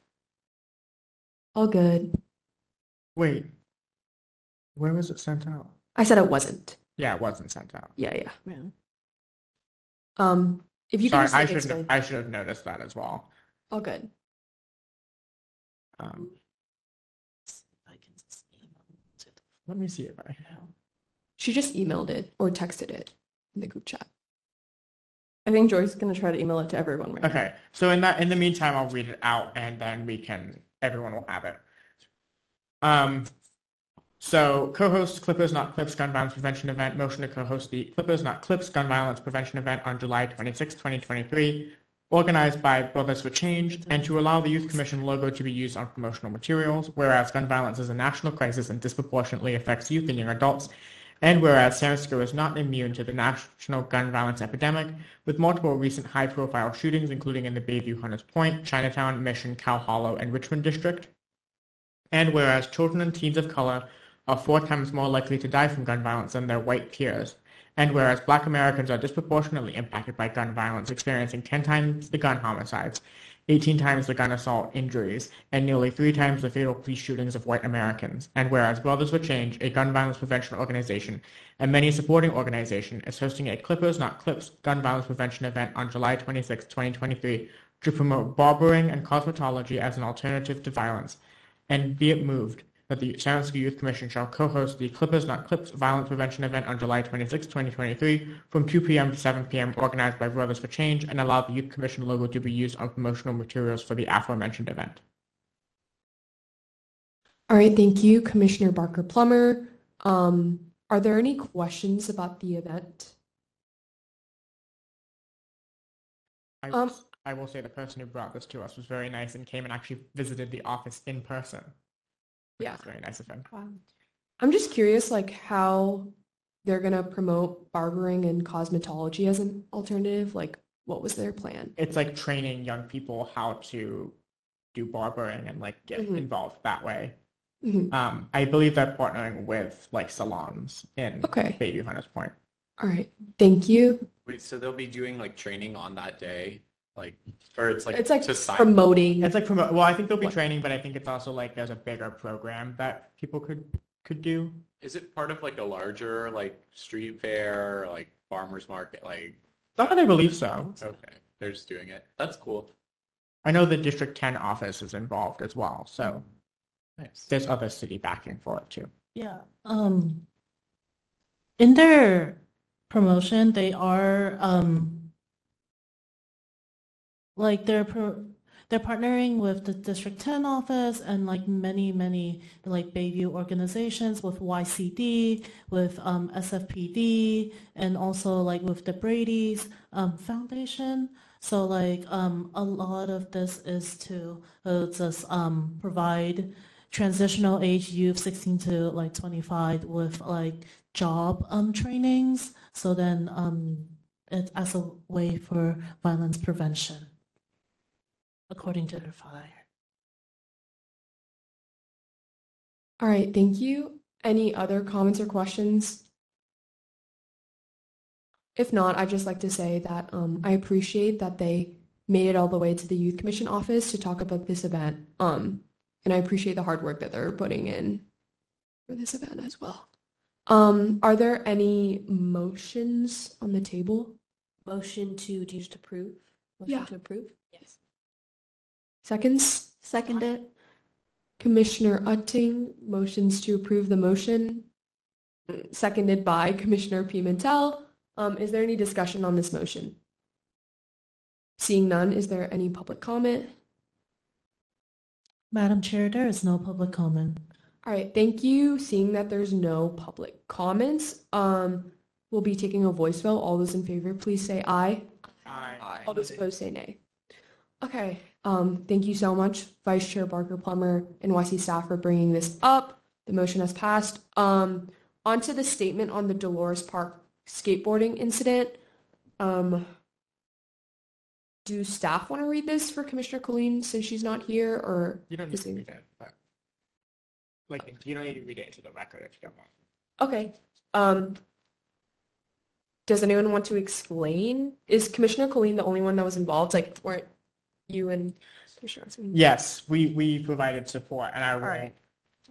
All good. Wait. Where was it sent out? I said it wasn't. Yeah, it wasn't sent out. Yeah, yeah. Yeah. Um, if you Sorry, can just I should explain. I should have noticed that as well. All good. Um, I can just email it to the- let me see if I have. She just emailed it or texted it in the group chat. I think Joy's going to try to email it to everyone right now. Okay, so in that in the meantime, I'll read it out, and then we can everyone will have it. Um, so co-host Clippers Not Clips Gun Violence Prevention Event. Motion to co-host the Clippers Not Clips Gun Violence Prevention Event on July 26, 2023, organized by Brothers for Change, and to allow the Youth Commission logo to be used on promotional materials. Whereas gun violence is a national crisis and disproportionately affects youth and young adults. And whereas San Francisco is not immune to the national gun violence epidemic, with multiple recent high-profile shootings, including in the Bayview Hunters Point, Chinatown, Mission, Cow Hollow, and Richmond district. And whereas children and teens of color are four times more likely to die from gun violence than their white peers. And whereas black Americans are disproportionately impacted by gun violence, experiencing 10 times the gun homicides, 18 times the gun assault injuries, and nearly three times the fatal police shootings of white Americans. And whereas Brothers for Change, a gun violence prevention organization, and many supporting organization, is hosting a Clippers Not Clips gun violence prevention event on July 26, 2023, to promote barbering and cosmetology as an alternative to violence. And be it moved that the San Francisco Youth Commission shall co-host the Clippers Not Clips violence prevention event on July 26, 2023 from 2 p.m. to 7 p.m. organized by Brothers for Change and allow the Youth Commission logo to be used on promotional materials for the aforementioned event. All right, thank you, Commissioner Barker Plummer. Um, are there any questions about the event? I, Um, I will say the person who brought this to us was very nice and came and actually visited the office in person. Which Yeah. was very nice of him. I'm just curious, like how they're gonna promote barbering and cosmetology as an alternative. Like, what was their plan? It's like training young people how to do barbering and like get Mhm. involved that way. Mhm. Um, I believe they're partnering with like salons in Okay. Bayview Hunters Point. All right, thank you. Wait, so they'll be doing like training on that day, like, or it's like It's like to promoting. It's like promote. Well, I think there'll be What? training, but I think it's also like there's a bigger program that people could could do. Is it part of like a larger like street fair, or, like farmers market? Like, I believe so. okay, they're just doing it. That's cool. I know the District 10 office is involved as well, so Nice. there's other city backing for it too. Yeah. Um, in their promotion, they are um, like they're they're partnering with the District 10 office and like many, many like Bayview organizations with YCD, with um, SFPD, and also like with the Brady's um, Foundation. So like um, a lot of this is to uh, just um, provide transitional age youth 16 to like 25 with like job um trainings so then um it's as a way for violence prevention according to their flyer All right, thank you. Any other comments or questions? If not, I'd just like to say that um, I appreciate that they made it all the way to the Youth Commission office to talk about this event. Um, and I appreciate the hard work that they're putting in for this event as well. Um, are there any motions on the table? Motion to, do you just approve? Motion Yeah. to approve? Yes. Seconds? Second it. Commissioner Utting motions to approve the motion, seconded by Commissioner Pimentel. Um, is there any discussion on this motion? Seeing none, is there any public comment? madam chair there is no public comment All right, thank you. Seeing that there's no public comments, um, we'll be taking a voice vote. All those in favor, please say aye. I, All those opposed say nay. Okay, um, thank you so much, Vice Chair Barker Plummer and YC staff for bringing this up. The motion has passed. Um, on to the statement on the Dolores Park skateboarding incident. Um, do staff want to read this for Commissioner Colleen since she's not here, or you don't need to read it, but like you don't need to read it into the record if you don't want. okay? Um, does anyone want to explain? Is Commissioner Colleen the only one that was involved? Like, weren't you and? Yes, we, we provided support and I will, right.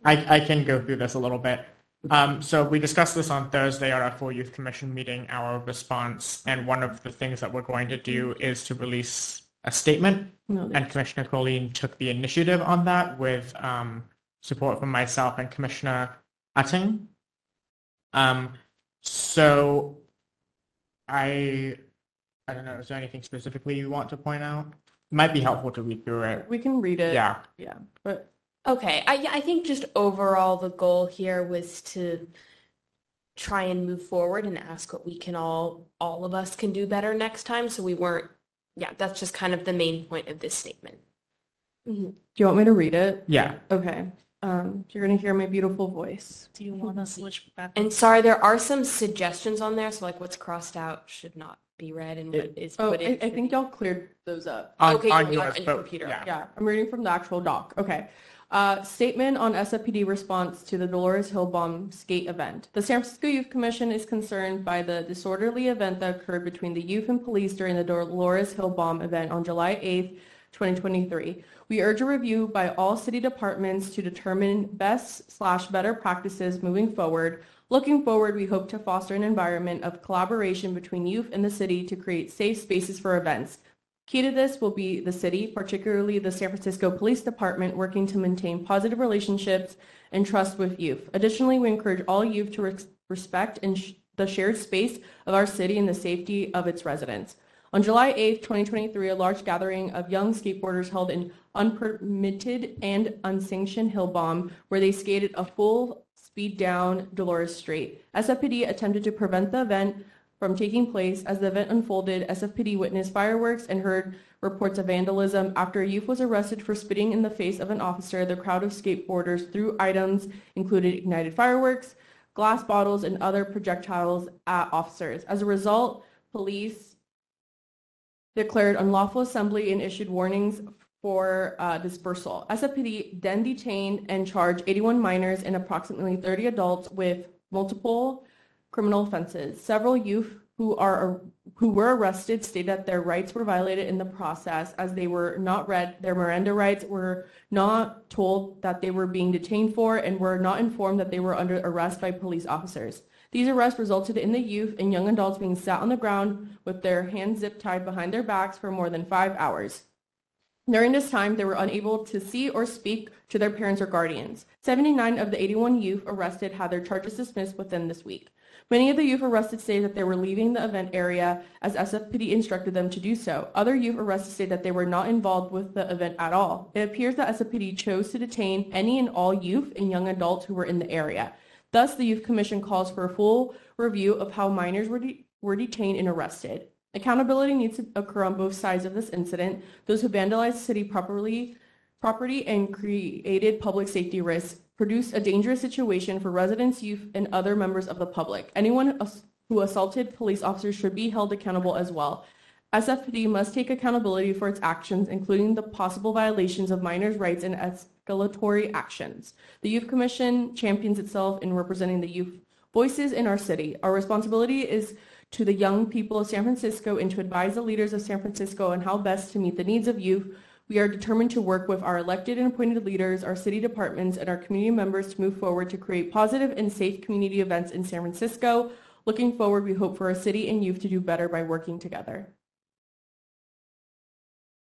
I, I can go through this a little bit. Um, so we discussed this on Thursday at our full youth commission meeting, our response, and one of the things that we're going to do is to release a statement. no, And Commissioner Colleen took the initiative on that with um, support from myself and Commissioner Utting. Um, So I I don't know, is there anything specifically you want to point out? It might be helpful to read through it. We can read it. Yeah. Yeah. But Okay, I, I think just overall the goal here was to try and move forward and ask what we can all, all of us can do better next time. So we weren't, yeah, that's just kind of the main point of this statement. do you want me to read it? Yeah. Okay. Um, you're going to hear my beautiful voice. Do you want to switch back? And sorry, there are some suggestions on there. So like what's crossed out should not be read and what is Oh, put I, in. I should think y'all cleared those up. On, Okay, on you are yours, on your but- computer. Yeah. Yeah, I'm reading from the actual doc. Okay. Uh, statement on SFPD response to the Dolores Hill bomb skate event. The San Francisco Youth Commission is concerned by the disorderly event that occurred between the youth and police during the Dolores Hill bomb event on July 8th, 2023. We urge a review by all city departments to determine best slash better practices moving forward. Looking forward, we hope to foster an environment of collaboration between youth and the city to create safe spaces for events. Key to this will be the city, particularly the San Francisco Police Department, working to maintain positive relationships and trust with youth. Additionally, we encourage all youth to res- respect sh- the shared space of our city and the safety of its residents. On July 8, 2023, a large gathering of young skateboarders held an unpermitted and unsanctioned hill bomb where they skated a full speed down Dolores Street. SFPD attempted to prevent the event from taking place. As the event unfolded, SFPD witnessed fireworks and heard reports of vandalism. After a youth was arrested for spitting in the face of an officer, the crowd of skateboarders threw items included ignited fireworks, glass bottles, and other projectiles at officers. As a result, police declared unlawful assembly and issued warnings for uh, dispersal. SFPD then detained and charged 81 minors and approximately 30 adults with multiple criminal offenses. Several youth who are who were arrested stated that their rights were violated in the process as they were not read their Miranda rights were not told that they were being detained for and were not informed that they were under arrest by police officers. These arrests resulted in the youth and young adults being sat on the ground with their hands zip tied behind their backs for more than five hours. During this time, they were unable to see or speak to their parents or guardians. 79 of the 81 youth arrested had their charges dismissed within this week. Many of the youth arrested say that they were leaving the event area as SFPD instructed them to do so. Other youth arrested say that they were not involved with the event at all. It appears that SFPD chose to detain any and all youth and young adults who were in the area. Thus, the Youth Commission calls for a full review of how minors were, de- were detained and arrested. Accountability needs to occur on both sides of this incident. Those who vandalized city properly, property and created public safety risks produced a dangerous situation for residents, youth, and other members of the public. Anyone who assaulted police officers should be held accountable as well. SFPD must take accountability for its actions, including the possible violations of minors' rights and escalatory actions. The Youth Commission champions itself in representing the youth voices in our city. Our responsibility is to the young people of San Francisco and to advise the leaders of San Francisco on how best to meet the needs of youth. We are determined to work with our elected and appointed leaders, our city departments, and our community members to move forward to create positive and safe community events in San Francisco. Looking forward, we hope for our city and youth to do better by working together.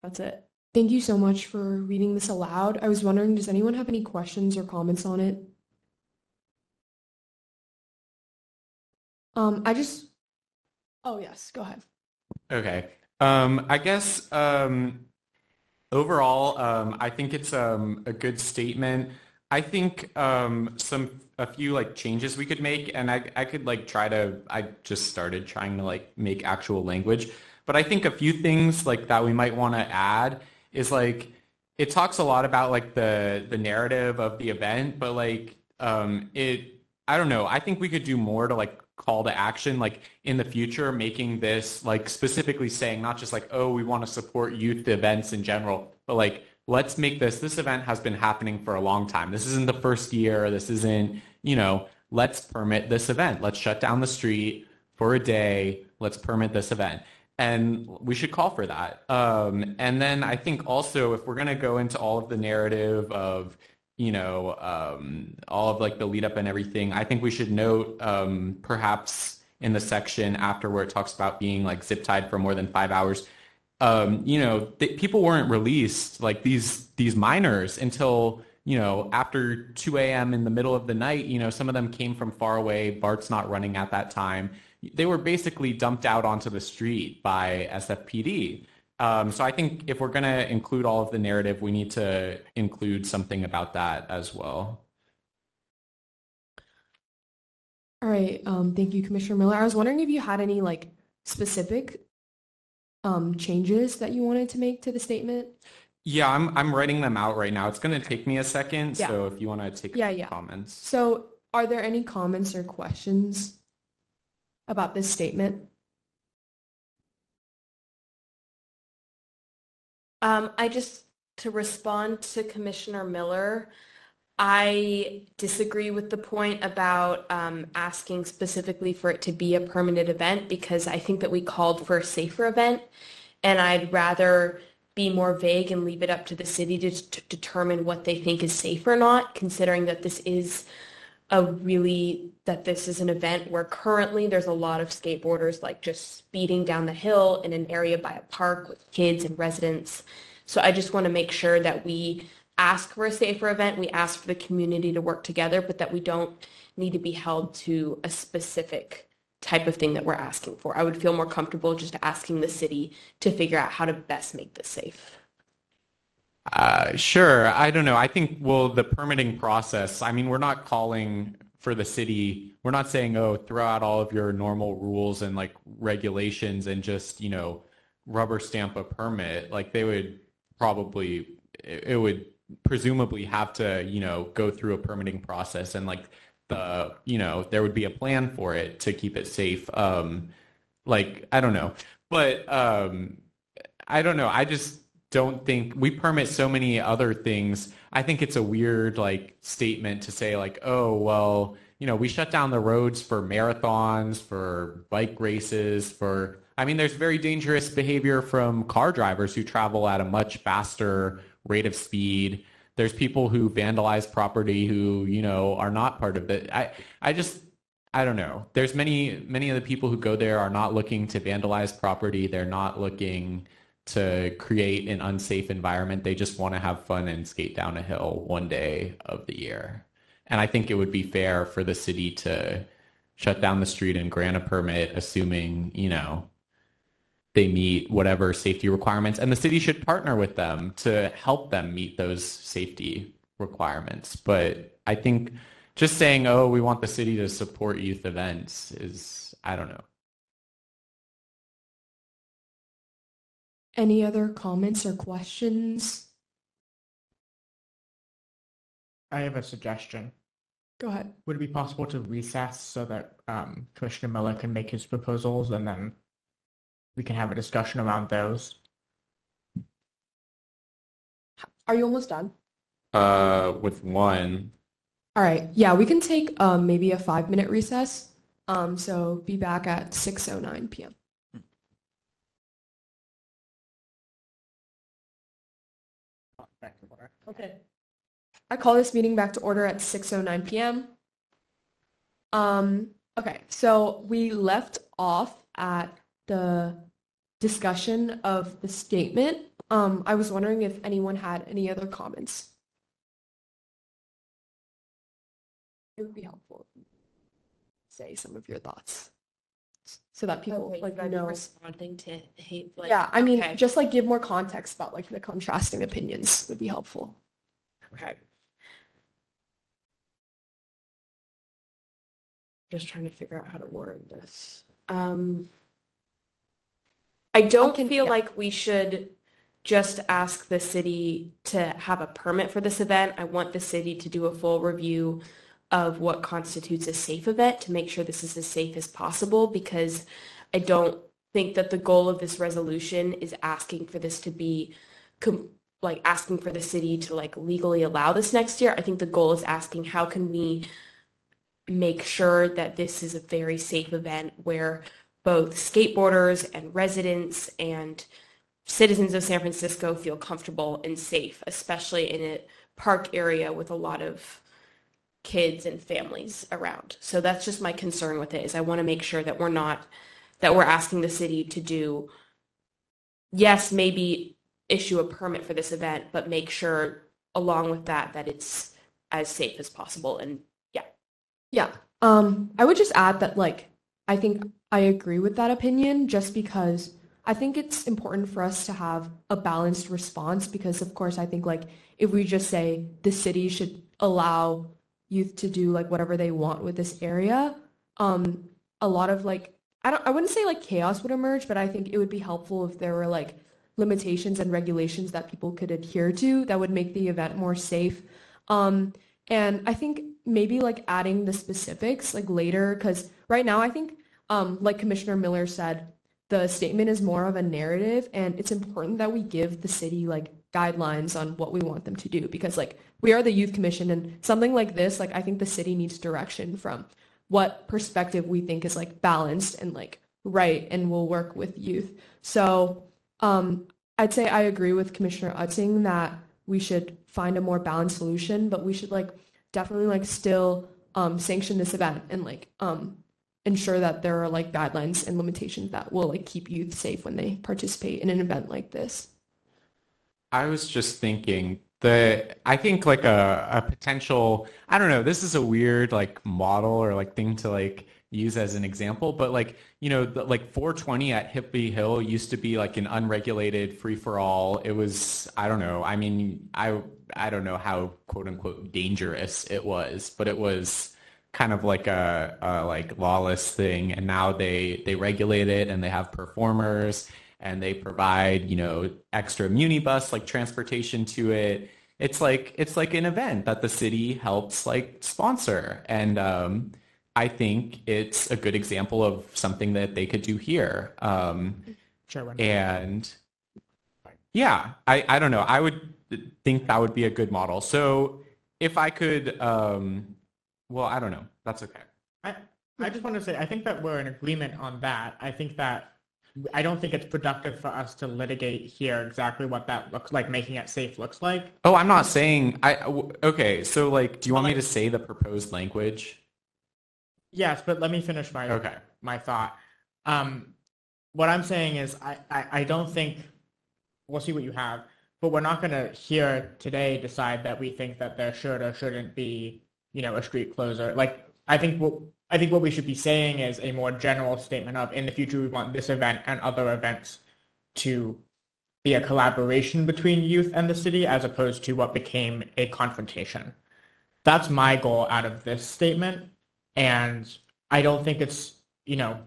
That's it. Thank you so much for reading this aloud. I was wondering, does anyone have any questions or comments on it? Um, I just, oh yes, go ahead. Okay. Um, I guess um, overall, um, I think it's um, a good statement. I think um, some a few like changes we could make, and I I could like try to. I just started trying to like make actual language, but I think a few things like that we might want to add is like it talks a lot about like the the narrative of the event, but like um, it I don't know. I think we could do more to like call to action, like in the future, making this like specifically saying not just like, oh, we want to support youth events in general, but like, let's make this, this event has been happening for a long time. This isn't the first year. This isn't, you know, let's permit this event. Let's shut down the street for a day. Let's permit this event. And we should call for that. Um, and then I think also if we're going to go into all of the narrative of, you know, um, all of like the lead up and everything, I think we should note um, perhaps in the section after where it talks about being like zip tied for more than five hours, um, you know, th- people weren't released like these these minors until you know, after 2 a.m. in the middle of the night, you know, some of them came from far away. BART's not running at that time. They were basically dumped out onto the street by SFPD. Um, so I think if we're going to include all of the narrative, we need to include something about that as well. All right. Um, thank you, Commissioner Miller. I was wondering if you had any like specific um, changes that you wanted to make to the statement. Yeah, I'm I'm writing them out right now. It's going to take me a second, Yeah. so if you want to take Yeah, yeah. comments. So are there any comments or questions about this statement? Um, I just, to respond to Commissioner Miller, I disagree with the point about um, asking specifically for it to be a permanent event because I think that we called for a safer event and I'd rather be more vague and leave it up to the city to, to determine what they think is safe or not, considering that this is a really that this is an event where currently there's a lot of skateboarders like just speeding down the hill in an area by a park with kids and residents. So I just want to make sure that we ask for a safer event, we ask for the community to work together, but that we don't need to be held to a specific type of thing that we're asking for. I would feel more comfortable just asking the city to figure out how to best make this safe. Uh, sure. I don't know. I think, well, the permitting process, I mean, we're not calling for the city, we're not saying, oh, throw out all of your normal rules and like regulations and just, you know, rubber stamp a permit. Like they would probably, it would presumably have to, you know, go through a permitting process and like the, you know, there would be a plan for it to keep it safe. Um, like, I don't know. But um, I don't know. I just don't think we permit so many other things. I think it's a weird like statement to say like, oh, well, you know, we shut down the roads for marathons, for bike races, for I mean, there's very dangerous behavior from car drivers who travel at a much faster rate of speed. There's people who vandalize property who, you know, are not part of it. I I just I don't know. There's many many of the people who go there are not looking to vandalize property. They're not looking to create an unsafe environment. They just want to have fun and skate down a hill one day of the year. And I think it would be fair for the city to shut down the street and grant a permit, assuming, you know, they meet whatever safety requirements. And the city should partner with them to help them meet those safety requirements. But I think just saying, oh, we want the city to support youth events is, I don't know. Any other comments or questions? I have a suggestion. Go ahead. Would it be possible to recess so that um, Commissioner Miller can make his proposals and then we can have a discussion around those? Are you almost done? Uh, with one, All right. Yeah, we can take um, maybe a five minute recess. Um, so be back at 6.09 p.m. Okay. I call this meeting back to order at 6.09 p.m. Um, okay, so we left off at the discussion of the statement. Um, I was wondering if anyone had any other comments. It would be helpful say some of your thoughts so that people Okay, like I'm know. responding to hate. Like, Yeah, I mean, okay. just like give more context about like the contrasting opinions would be helpful. Okay. Just trying to figure out how to word this. Um, I don't can- feel yeah. like we should just ask the city to have a permit for this event. I want the city to do a full review of what constitutes a safe event to make sure this is as safe as possible because I don't think that the goal of this resolution is asking for this to be com- like asking for the city to like legally allow this next year. I think the goal is asking how can we make sure that this is a very safe event where both skateboarders and residents and citizens of San Francisco feel comfortable and safe, especially in a park area with a lot of kids and families around. So that's just my concern with it is I want to make sure that we're not that we're asking the city to do yes, maybe issue a permit for this event, but make sure along with that, that it's as safe as possible. And yeah, Yeah. Um, I would just add that like I think I agree with that opinion just because I think it's important for us to have a balanced response because of course I think like if we just say the city should allow youth to do like whatever they want with this area, um, a lot of like I don't I wouldn't say like chaos would emerge, but I think it would be helpful if there were like limitations and regulations that people could adhere to that would make the event more safe. Um, and I think maybe like adding the specifics like later, because right now I think, um, like Commissioner Miller said, the statement is more of a narrative and it's important that we give the city like guidelines on what we want them to do because like we are the youth commission and something like this, like I think the city needs direction from what perspective we think is like balanced and like right and will work with youth. So um, I'd say I agree with Commissioner Utting that we should find a more balanced solution, but we should like definitely like still um, sanction this event and like um, ensure that there are like guidelines and limitations that will like keep youth safe when they participate in an event like this. I was just thinking the I think like a, a potential I don't know this is a weird like model or like thing to like use as an example but like you know the, like 420 at Hippie Hill used to be like an unregulated free for all it was I don't know I mean I I don't know how quote unquote dangerous it was but it was kind of like a, a like lawless thing and now they they regulate it and they have performers and they provide you know extra Muni bus like transportation to it. It's like it's like an event that the city helps like sponsor. And um, i think it's a good example of something that they could do here. Um, Sure. And yeah I, I don't know. I would think that would be a good model. So if i could um, well i don't know. That's okay. I, I just want to say, I think that we're in agreement on that. I think that I don't think it's productive for us to litigate here exactly what that looks like, making it safe looks like. oh i'm not saying I. okay so like do you want me to say the proposed language Yes, but let me finish my Okay. my thought. Um, what I'm saying is, I, I, I don't think we'll see what you have, but we're not going to here today decide that we think that there should or shouldn't be, you know, a street closer. Like I think what I think what we should be saying is a more general statement of in the future we want this event and other events to be a collaboration between youth and the city as opposed to what became a confrontation. That's my goal out of this statement. And I don't think it's, you know,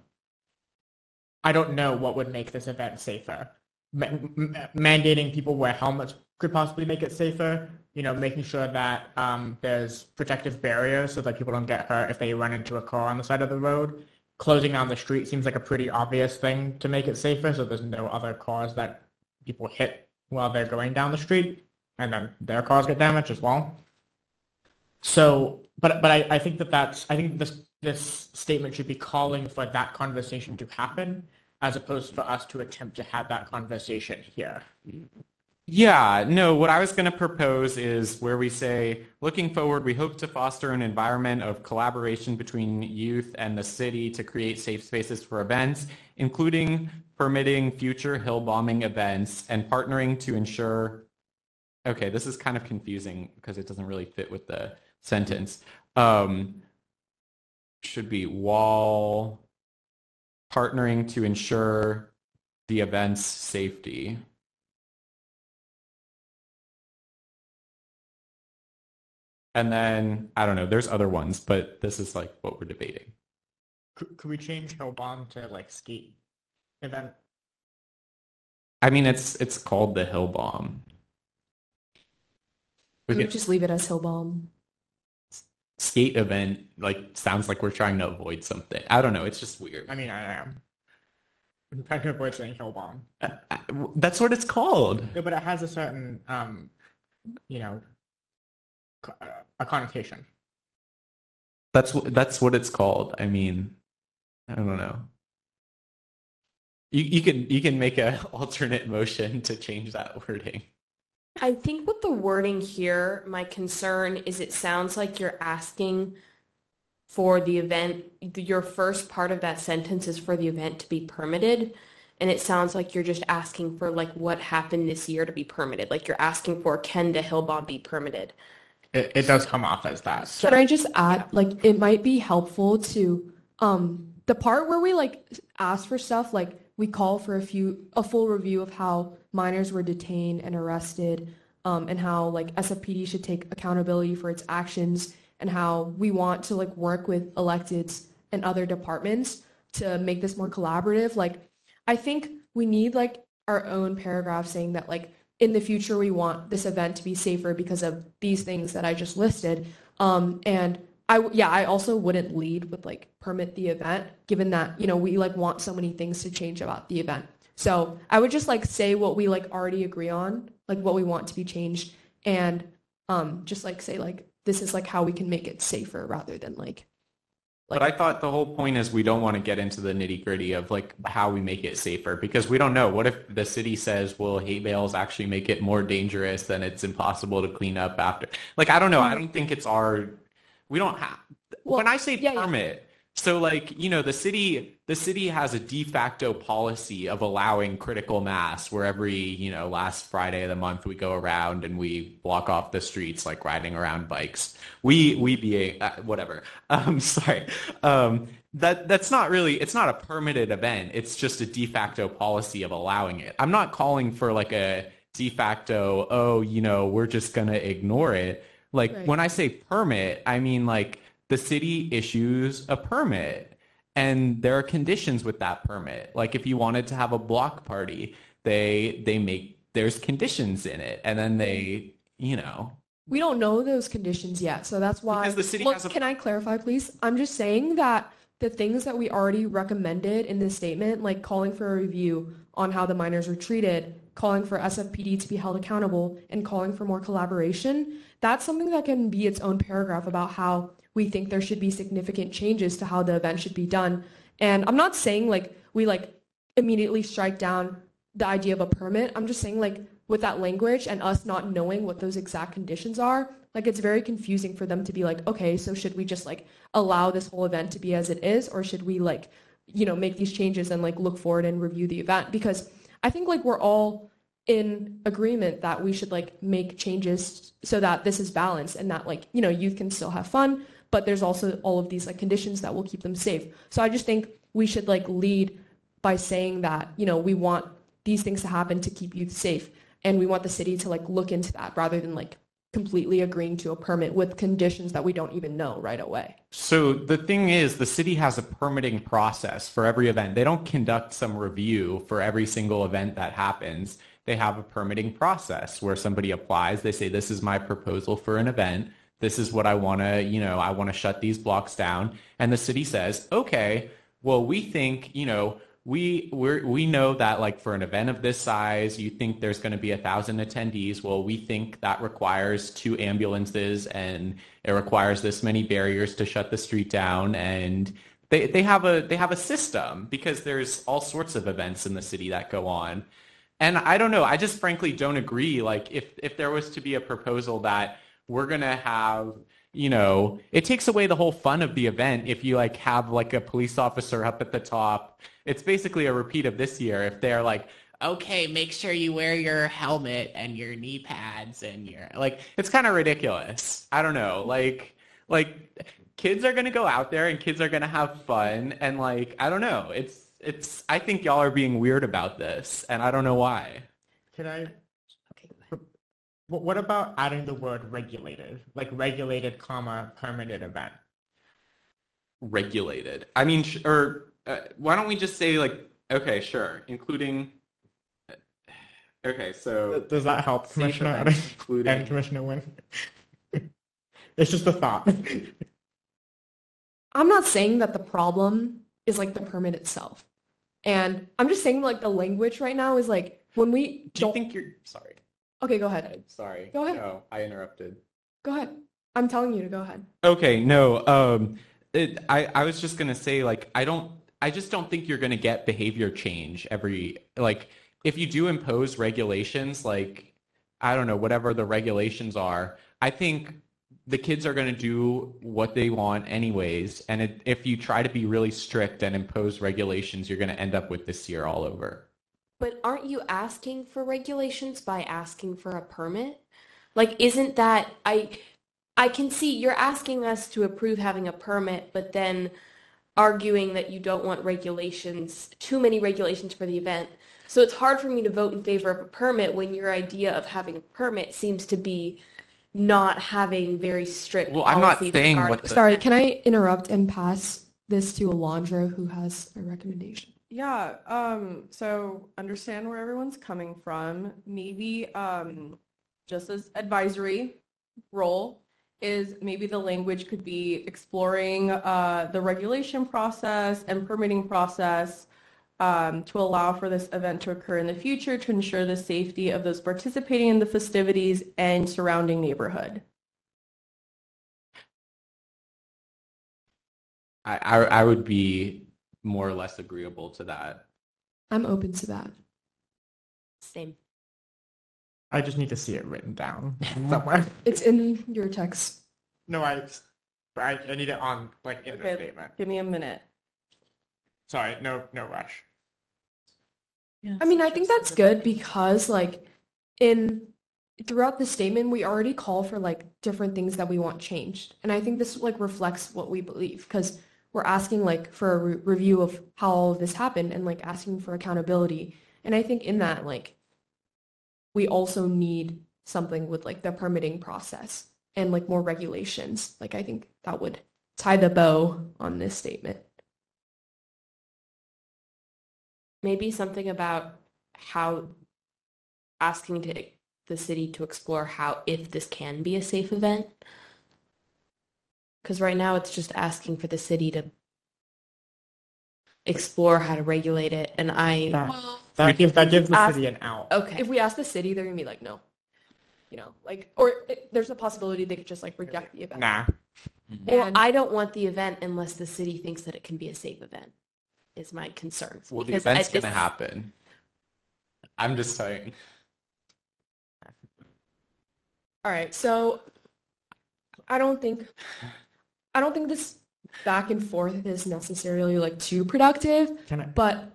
I don't know what would make this event safer. Mandating people wear helmets could possibly make it safer. You know, making sure that um, there's protective barriers so that people don't get hurt if they run into a car on the side of the road. Closing down the street seems like a pretty obvious thing to make it safer, so there's no other cars that people hit while they're going down the street, and then their cars get damaged as well. So, but but I, I think that that's I think this this statement should be calling for that conversation to happen, as opposed for us to attempt to have that conversation here. Yeah, no, what I was going to propose is where we say, looking forward, we hope to foster an environment of collaboration between youth and the city to create safe spaces for events, including permitting future hill bombing events and partnering to ensure, okay, this is kind of confusing because it doesn't really fit with the sentence. Um, should be wall partnering to ensure the event's safety. And then I don't know, there's other ones, but this is like what we're debating. Could, could we change Hill Bomb to like skate event? I mean, it's it's called the Hill Bomb. We We could, just leave it as Hill Bomb. skate event like sounds like we're trying to avoid something. I don't know. It's just weird. I mean, I am. I'm trying to avoid saying Hill Bomb. Uh, uh, That's what it's called. No, but it has a certain, um, you know, co- a connotation. That's wh- that's what it's called. I mean, I don't know. You you can you can make an alternate motion to change that wording. I think with the wording here, my concern is it sounds like you're asking for the event, your first part of that sentence is for the event to be permitted. And it sounds like you're just asking for like what happened this year to be permitted. Like you're asking for can the hill bomb be permitted? It, it does come off as that. Can I just add, like, it might be helpful to, um, the part where we like ask for stuff, like we call for a few, a full review of how minors were detained and arrested, um, and how like SFPD should take accountability for its actions, and how we want to like work with electeds and other departments to make this more collaborative. Like, I think we need like our own paragraph saying that like in the future we want this event to be safer because of these things that I just listed. Um, and I yeah, I also wouldn't lead with like permit the event, given that you know we like want so many things to change about the event. So I would just like say what we like already agree on, like what we want to be changed, and um, just like say like this is like how we can make it safer rather than like But I thought the whole point is we don't want to get into the nitty gritty of like how we make it safer because we don't know. What if the city says, well, hate bales actually make it more dangerous and it's impossible to clean up after? Like, I don't know. I don't think it's our, we don't have, Well, when I say yeah, yeah. So like, you know, the city, the city has a de facto policy of allowing critical mass where every, you know, last Friday of the month we go around and we block off the streets like riding around bikes. We, we being, uh, whatever. Um, sorry. Um, that, that's not really, it's not a permitted event. It's just a de facto policy of allowing it. I'm not calling for like a de facto, oh, you know, we're just going to ignore it. Like Right. when I say permit, I mean like the city issues a permit and there are conditions with that permit. Like if you wanted to have a block party, they they make there's conditions in it and then they, you know, We don't know those conditions yet, so that's why. Because the city has a- can I clarify, please? I'm just saying that the things that we already recommended in this statement, like calling for a review on how the minors were treated, calling for SFPD to be held accountable, and calling for more collaboration, that's something that can be its own paragraph about how we think there should be significant changes to how the event should be done. And I'm not saying like we like immediately strike down the idea of a permit. I'm just saying like with that language and us not knowing what those exact conditions are, like it's very confusing for them to be like, okay, so should we just like allow this whole event to be as it is or should we like, you know, make these changes and like look forward and review the event because I think like we're all in agreement that we should like make changes so that this is balanced and that like, you know, youth can still have fun, but there's also all of these like conditions that will keep them safe. So I just think we should like lead by saying that, you know, we want these things to happen to keep youth safe. And we want the city to like look into that rather than like completely agreeing to a permit with conditions that we don't even know right away. So the thing is, the city has a permitting process for every event. They don't conduct some review for every single event that happens. They have a permitting process where somebody applies. They say, this is my proposal for an event. This is what I want to, you know, I want to shut these blocks down. And the city says, okay, well, we think, you know, we we we know that like for an event of this size, you think there's going to be a thousand attendees. Well, we think that requires two ambulances and it requires this many barriers to shut the street down. And they they have a they have a system because there's all sorts of events in the city that go on. And I don't know. I just frankly don't agree. Like if if there was to be a proposal that we're gonna have you know, it takes away the whole fun of the event if you like have like a police officer up at the top. It's basically a repeat of this year if they're like, okay, make sure you wear your helmet and your knee pads and your like it's kind of ridiculous. I don't know. Like like kids are going to go out there and kids are going to have fun and like I don't know. It's it's I think y'all are being weird about this and I don't know why. Can I? Okay. What what about adding the word regulated, like regulated, comma permitted event? regulated. I mean, sh- or uh, why don't we just say like, okay, sure, including. uh, Okay, so Does that help, safe Commissioner? events and including. Commissioner Wynn? it's just a thought. I'm not saying that the problem is like the permit itself. And I'm just saying like the language right now is like when we Do you don't think you're sorry? Okay, go ahead. I'm sorry. Go ahead. No, I interrupted. Go ahead. I'm telling you to go ahead. Okay, no. Um, it, I I was just gonna say like I don't. I just don't think you're gonna get behavior change every like if you do impose regulations like I don't know whatever the regulations are. I think the kids are going to do what they want anyways, and it, if you try to be really strict and impose regulations, you're going to end up with this year all over. But aren't you asking for regulations by asking for a permit? Like, isn't that, I, I can see you're asking us to approve having a permit, but then arguing that you don't want regulations, too many regulations for the event. So it's hard for me to vote in favor of a permit when your idea of having a permit seems to be not having very strict Well, I'm not saying regarding what the- Sorry, can I interrupt and pass this to Alondra who has a recommendation? Yeah, um, so understand where everyone's coming from. Maybe um, just as advisory role is maybe the language could be exploring uh, the regulation process and permitting process um, to allow for this event to occur in the future to ensure the safety of those participating in the festivities and surrounding neighborhood. I, I I would be more or less agreeable to that. I'm open to that. Same. I just need to see it written down somewhere. It's in your text. No, I, I, I need it on like in the Okay. statement. Give me a minute. Sorry, no, no rush. I mean, I think that's good because like in throughout the statement, we already call for like different things that we want changed. And I think this like reflects what we believe because we're asking like for a re- review of how all of this happened and like asking for accountability. And I think in that like we also need something with like the permitting process and like more regulations. Like I think that would tie the bow on this statement. Maybe something about how asking to the city to explore how if this can be a safe event. Because right now it's just asking for the city to explore how to regulate it, and I That, that gives that gives the ask- city an out. okay. If we ask the city, they're gonna be like, no. You know, like, or it, there's a possibility they could just like reject the event. Nah. Well, And- I don't want the event unless the city thinks that it can be a safe event. Is my concern. Well, the event's I- gonna this- happen. I'm just saying. All right, so I don't think I don't think this back and forth is necessarily like too productive, Can I? but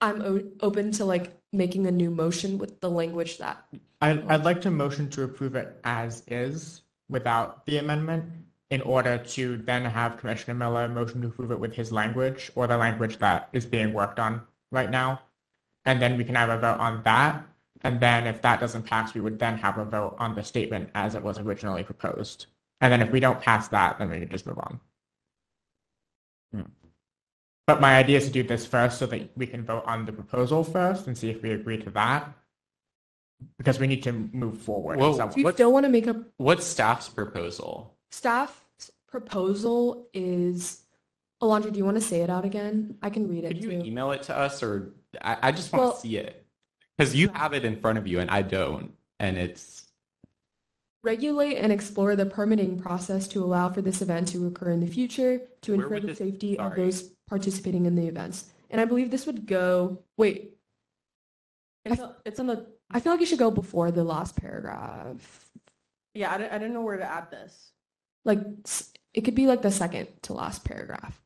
I'm o- open to like making a new motion with the language that I, I'd like to motion to approve it as is without the amendment in order to then have Commissioner Miller motion to approve it with his language or the language that is being worked on right now. And then we can have a vote on that. And then if that doesn't pass, we would then have a vote on the statement as it was originally proposed. And then if we don't pass that, then we can just move on. Hmm. But my idea is to do this first so that we can vote on the proposal first and see if we agree to that because we need to move forward. Whoa, in some- if you What- still want to make a What's staff's proposal? staff proposal is Alondra, do you want to say it out again? I can read it Could you too. email it to us, or I, I just want Well- to see it because you have it in front of you and I don't, and it's Regulate and explore the permitting process to allow for this event to occur in the future to Where ensure the this- safety of those participating in the events. And I believe this would go, wait, It's, it's in the, I feel like it should go before the last paragraph. yeah, I don't, I didn't know where to add this. Like, it could be like the second to last paragraph.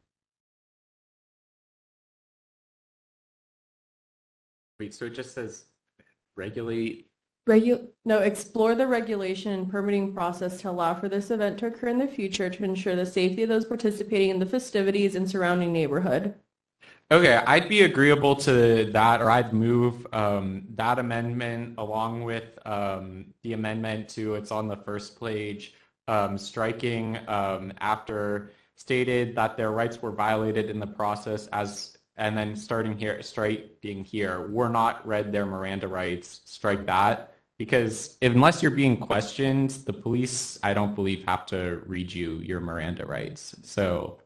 wait. So it just says regulate. Regu, No, explore the regulation and permitting process to allow for this event to occur in the future to ensure the safety of those participating in the festivities and surrounding neighborhood. Okay, I'd be agreeable to that, or I'd move um, that amendment along with um, the amendment to it's on the first page, um, striking um, after stated that their rights were violated in the process as, and then starting here, striking here, were not read their Miranda rights, strike that. Because unless you're being questioned, the police, I don't believe, have to read you your Miranda rights. So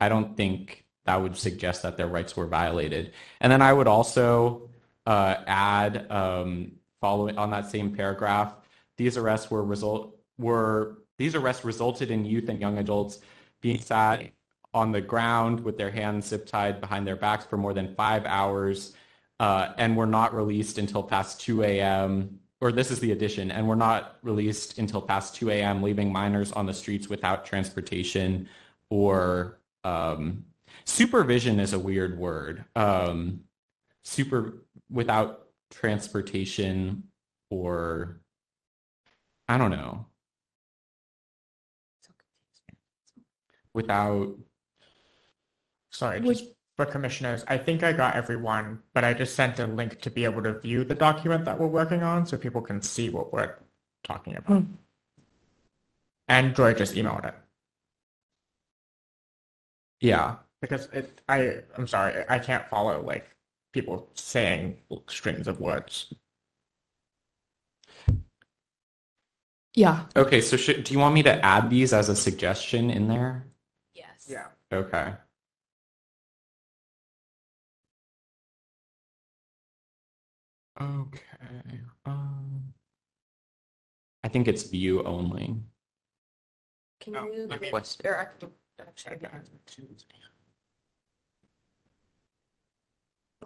I don't think that would suggest that their rights were violated. And then I would also uh, add, um, following on that same paragraph, these arrests were result were these arrests resulted in youth and young adults being sat on the ground with their hands zip tied behind their backs for more than five hours, uh, and were not released until past 2 a.m. Or this is the addition, and were not released until past 2 a.m., leaving minors on the streets without transportation or um, supervision is a weird word. Um, super without transportation or I don't know. Without Sorry, Would- just for commissioners, I think I got everyone, but I just sent a link to be able to view the document that we're working on so people can see what we're talking about. Hmm. And Joy just emailed it yeah. because it, I, I'm sorry, I can't follow like people saying strings of words. Yeah. Okay, so should, do you want me to add these as a suggestion in there? Yes. Yeah. Okay. Okay. Um, I think it's view only. Can Oh, you let request or actually, actually,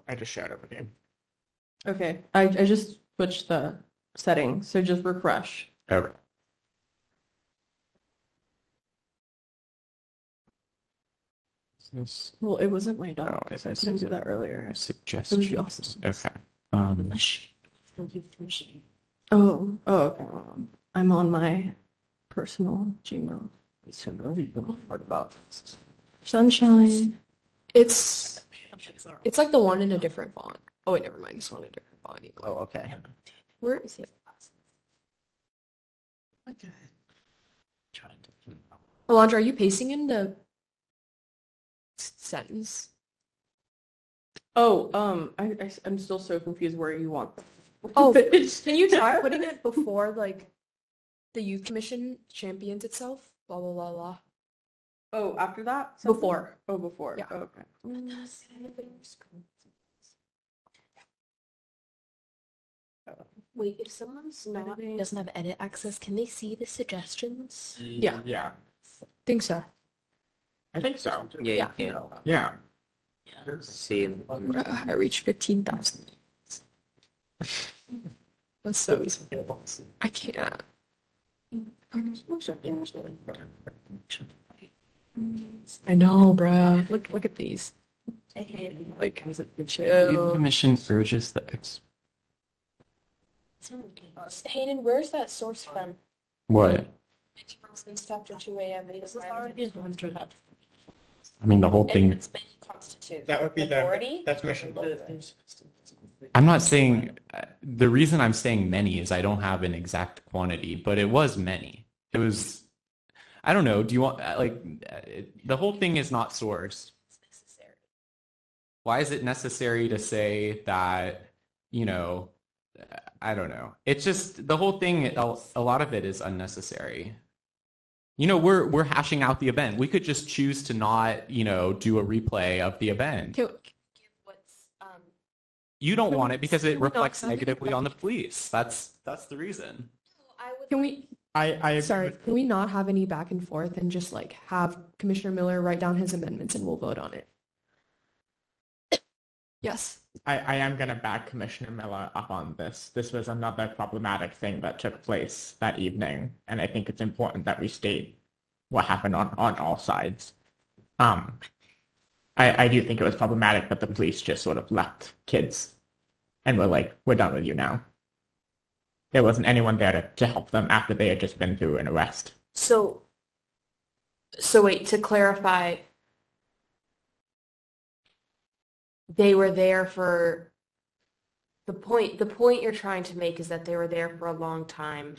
I just shared it with you. Okay, I, I just switched the settings, so just refresh. Okay. This Well, it wasn't my dog. Oh, I couldn't do that earlier. suggestions. Okay. Um, Oh, oh, okay. I'm on my personal Gmail. Sunshine. It's it's like the one in a different font. Oh wait, never mind. It's not a different font. Oh, okay. Where is it? Okay. Alondra, are you pasting in the sentence? Oh, um, I, I, am still so confused where you want. Oh, But it's- can you try putting it before like the youth commission champions itself? Blah blah blah blah. Oh, after that? Before. Oh, before. Yeah. Oh, okay. Wait, if someone's not, Editing. doesn't have edit access, can they see the suggestions? Yeah. Yeah, Think so. I think so. Yeah, you can. Yeah. See. Uh, I reached fifteen thousand. That's so easy. I can't. I know, bruh. Look, look at these. Like, Youth chill. Commission urges the ex. Hayden, where's that source from? What? Since after 2 a.m. It is already I mean, the whole thing. It's been constituted. That would be the, Authority? that's mission. I'm not saying uh, the reason I'm saying many is I don't have an exact quantity, but it was many. It was, I don't know. Do you want uh, like uh, it, the whole thing is not sourced? Why is it necessary to say that? You know, uh, I don't know. It's just the whole thing. A, a lot of it is unnecessary. You know, we're we're hashing out the event. We could just choose to not, you know, do a replay of the event. Can, What's, um, You don't want it because it can we not reflects negatively on the police. That's that's the reason. Can we? I, I Sorry, can we not have any back and forth and just like have Commissioner Miller write down his amendments and we'll vote on it? Yes. I, I am going to back Commissioner Miller up on this. This was another problematic thing that took place that evening, and I think it's important that we state what happened on, on all sides. Um, I, I do think it was problematic that the police just sort of left kids and were like, we're done with you now. There wasn't anyone there to, to help them after they had just been through an arrest. So, so wait, to clarify, they were there for, the point, the point you're trying to make is that they were there for a long time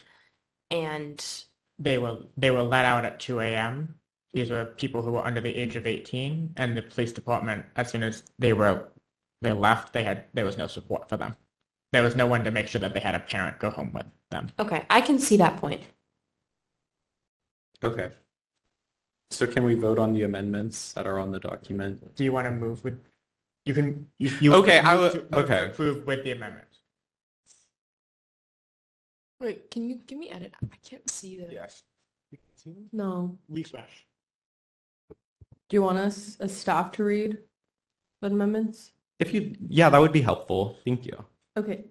and, They were they were let out at 2 a.m. These were people who were under the age of 18, and the police department, as soon as they were they left, they had there was no support for them. There was no one to make sure that they had a parent go home with them. okay, I can see that point. Okay. So can we vote on the amendments that are on the document? Do you want to move with? You can. You, you Okay, can I move would- to- move to okay. Approve with the amendment. Wait, can you give me edit? I can't see the. Yes. No. Refresh. Do you want us, as staff, to read the amendments? If you, yeah, that would be helpful. Thank you. Okay.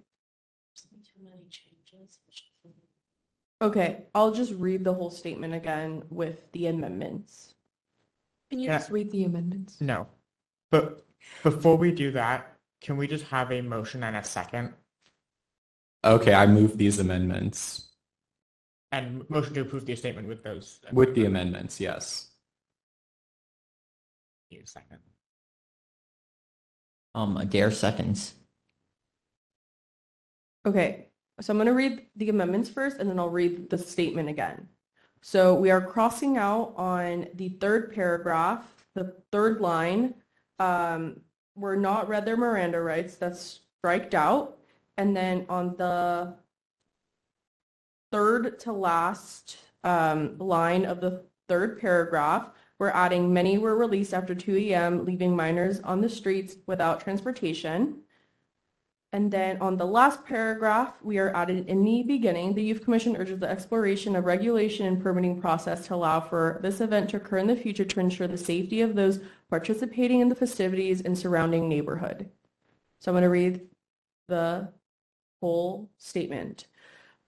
Okay, I'll just read the whole statement again with the amendments. Can you Yeah. just read the amendments? No, but before we do that, can we just have a motion and a second? Okay, I move these amendments And motion to approve the statement with those. with the amendments, yes. Need a Second. Um, Adair seconds. Okay, so I'm going to read the amendments first and then I'll read the statement again. So we are crossing out on the third paragraph, the third line. Um, we're not read their Miranda rights, that's striked out. And then on the third to last um, line of the third paragraph, we're adding many were released after 2 a.m., leaving minors on the streets without transportation. And then on the last paragraph, we are added in the beginning, the Youth Commission urges the exploration of regulation and permitting process to allow for this event to occur in the future to ensure the safety of those participating in the festivities and surrounding neighborhood. So I'm going to read the whole statement.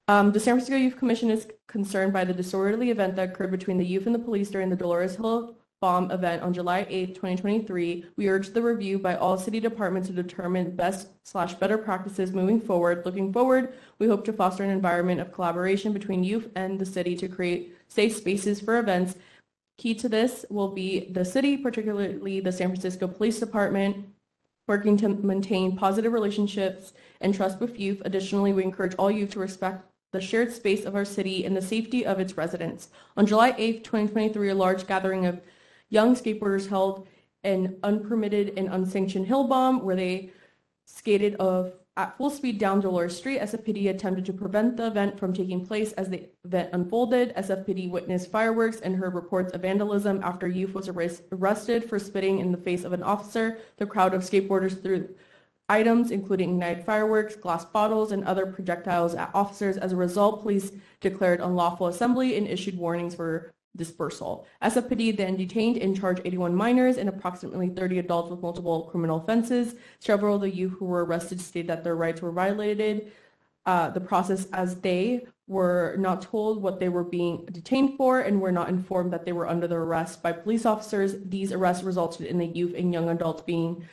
Um, the San Francisco Youth Commission is concerned by the disorderly event that occurred between the youth and the police during the Dolores Hill bomb event on July 8, 2023. We urge the review by all city departments to determine best slash better practices moving forward. Looking forward, we hope to foster an environment of collaboration between youth and the city to create safe spaces for events. Key to this will be the city, particularly the San Francisco Police Department, working to maintain positive relationships and trust with youth. Additionally, we encourage all youth to respect the shared space of our city and the safety of its residents. On July 8, 2023, a large gathering of young skateboarders held an unpermitted and unsanctioned hill bomb where they skated of, at full speed down Dolores Street. SFPD attempted to prevent the event from taking place as the event unfolded. SFPD witnessed fireworks and heard reports of vandalism after youth was arrested for spitting in the face of an officer. The crowd of skateboarders threw items including ignited fireworks, glass bottles, and other projectiles at officers. As a result, police declared unlawful assembly and issued warnings for dispersal. SFPD then detained and charged 81 minors and approximately 30 adults with multiple criminal offenses. Several of the youth who were arrested stated that their rights were violated. Uh, the process as they were not told what they were being detained for and were not informed that they were under the arrest by police officers. These arrests resulted in the youth and young adults being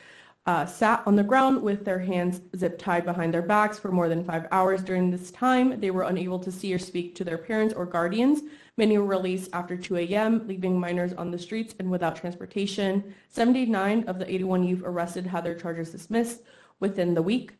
uh, sat on the ground with their hands zip tied behind their backs for more than five hours. During this time, they were unable to see or speak to their parents or guardians. Many were released after 2 a.m., leaving minors on the streets and without transportation. 79 of the 81 youth arrested had their charges dismissed within the week.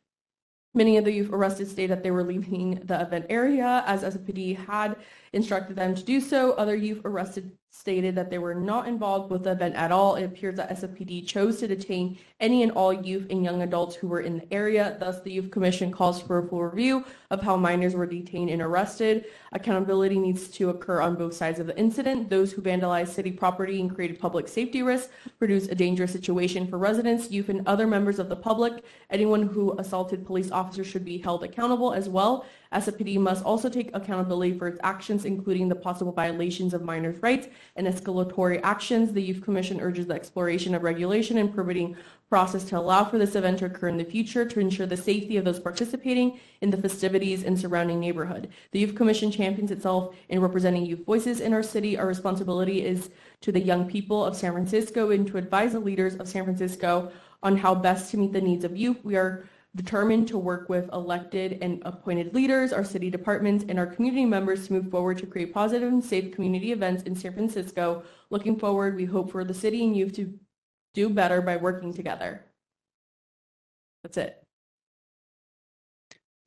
Many of the youth arrested stated that they were leaving the event area as SFPD had instructed them to do so. Other youth arrested stated that they were not involved with the event at all. It appears that SFPD chose to detain any and all youth and young adults who were in the area. Thus, the Youth Commission calls for a full review of how minors were detained and arrested. Accountability needs to occur on both sides of the incident. Those who vandalized city property and created public safety risks produced a dangerous situation for residents, youth, and other members of the public. Anyone who assaulted police officers should be held accountable as well. SFPD must also take accountability for its actions, including the possible violations of minors' rights and escalatory actions. The Youth Commission urges the exploration of regulation and permitting process to allow for this event to occur in the future to ensure the safety of those participating in the festivities and surrounding neighborhood. The Youth Commission champions itself in representing youth voices in our city. Our responsibility is to the young people of San Francisco and to advise the leaders of San Francisco on how best to meet the needs of youth. We are determined to work with elected and appointed leaders, our city departments, and our community members to move forward to create positive and safe community events in San Francisco. Looking forward, we hope for the city and youth to do better by working together. That's it.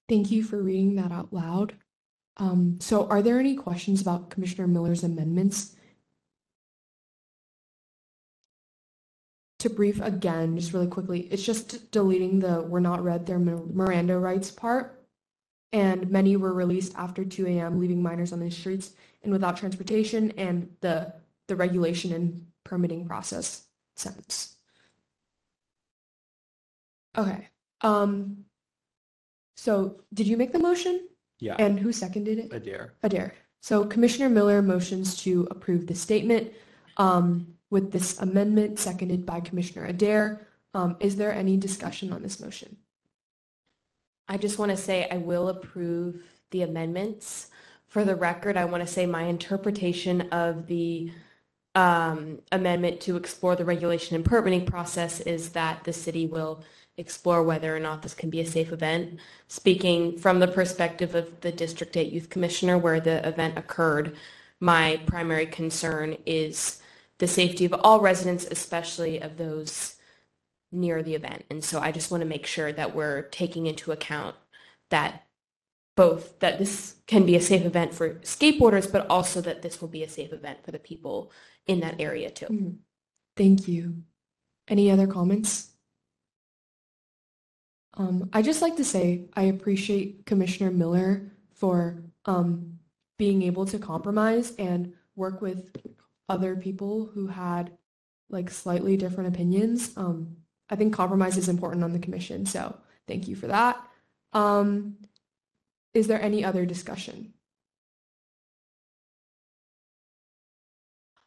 Thank you for reading that out loud. Um, so are there any questions about Commissioner Miller's amendments? To brief again, just really quickly, it's just deleting the were not read their Miranda rights part. And many were released after 2 a.m., leaving minors on the streets and without transportation and the, the regulation and permitting process sentence. Okay. Um, so did you make the motion? Yeah. And who seconded it? Adair. Adair. So Commissioner Miller motions to approve the statement um, with this amendment seconded by Commissioner Adair. Um, Is there any discussion on this motion? I just want to say I will approve the amendments. For the record, I want to say my interpretation of the um, amendment to explore the regulation and permitting process is that the city will explore whether or not this can be a safe event. Speaking from the perspective of the District 8 Youth Commissioner where the event occurred, my primary concern is the safety of all residents, especially of those near the event. And so I just want to make sure that we're taking into account that both that this can be a safe event for skateboarders, but also that this will be a safe event for the people in that area too. Mhm. Thank you. Any other comments? Um, I just like to say I appreciate Commissioner Miller for um, being able to compromise and work with other people who had like slightly different opinions. Um, I think compromise is important on the commission, so thank you for that. Um, is there any other discussion?